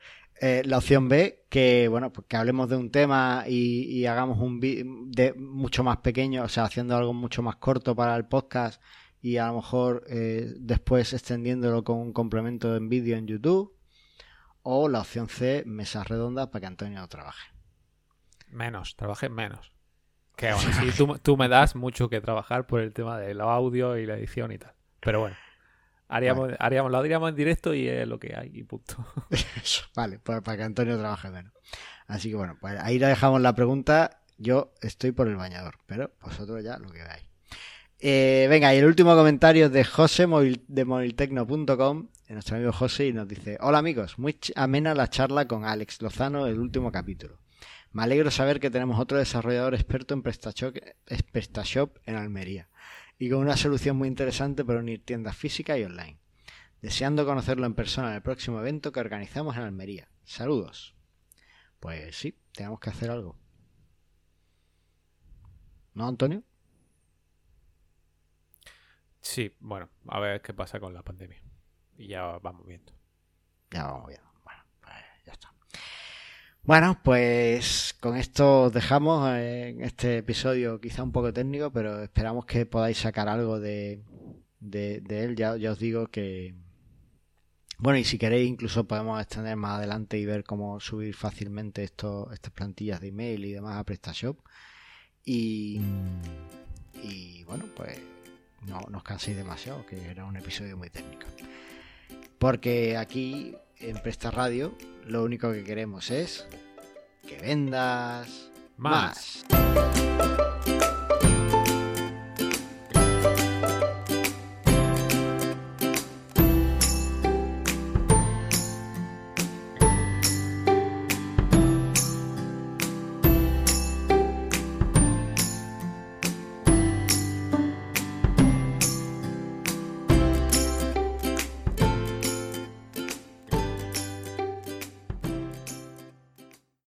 Eh, la opción B, que bueno, pues que hablemos de un tema y, y hagamos un vídeo mucho más pequeño, o sea, haciendo algo mucho más corto para el podcast y a lo mejor eh, después extendiéndolo con un complemento en vídeo en YouTube. O la opción C, mesas redondas para que Antonio trabaje. Menos, trabaje menos. Que aún [laughs] así tú, tú, me das mucho que trabajar por el tema del audio y la edición y tal. Pero bueno, haríamos, haríamos, lo haríamos en directo y es lo que hay y punto. [laughs] vale, pues para que Antonio trabaje menos. Así que bueno, pues ahí le dejamos la pregunta. Yo estoy por el bañador, pero vosotros ya lo que veáis. Eh, venga, y el último comentario de José de moviltecno.com, nuestro amigo José, y nos dice: Hola amigos, muy amena la charla con Alex Lozano el último capítulo. Me alegro saber que tenemos otro desarrollador experto en PrestaShop, PrestaShop en Almería y con una solución muy interesante para unir tiendas físicas y online. Deseando conocerlo en persona en el próximo evento que organizamos en Almería. Saludos. Pues sí, tenemos que hacer algo. ¿No, Antonio? Sí, bueno, a ver qué pasa con la pandemia. Y ya vamos viendo. Ya vamos viendo. Bueno, pues ya está. Bueno, pues con esto dejamos en este episodio quizá un poco técnico, pero esperamos que podáis sacar algo de, él. Ya, os digo que... Bueno, y si queréis incluso podemos extender más adelante y ver cómo subir fácilmente estas plantillas de email y demás a PrestaShop. Y, y bueno, pues no, os canséis demasiado, que era un episodio muy técnico. Porque aquí en Presta Radio lo único que queremos es que vendas más.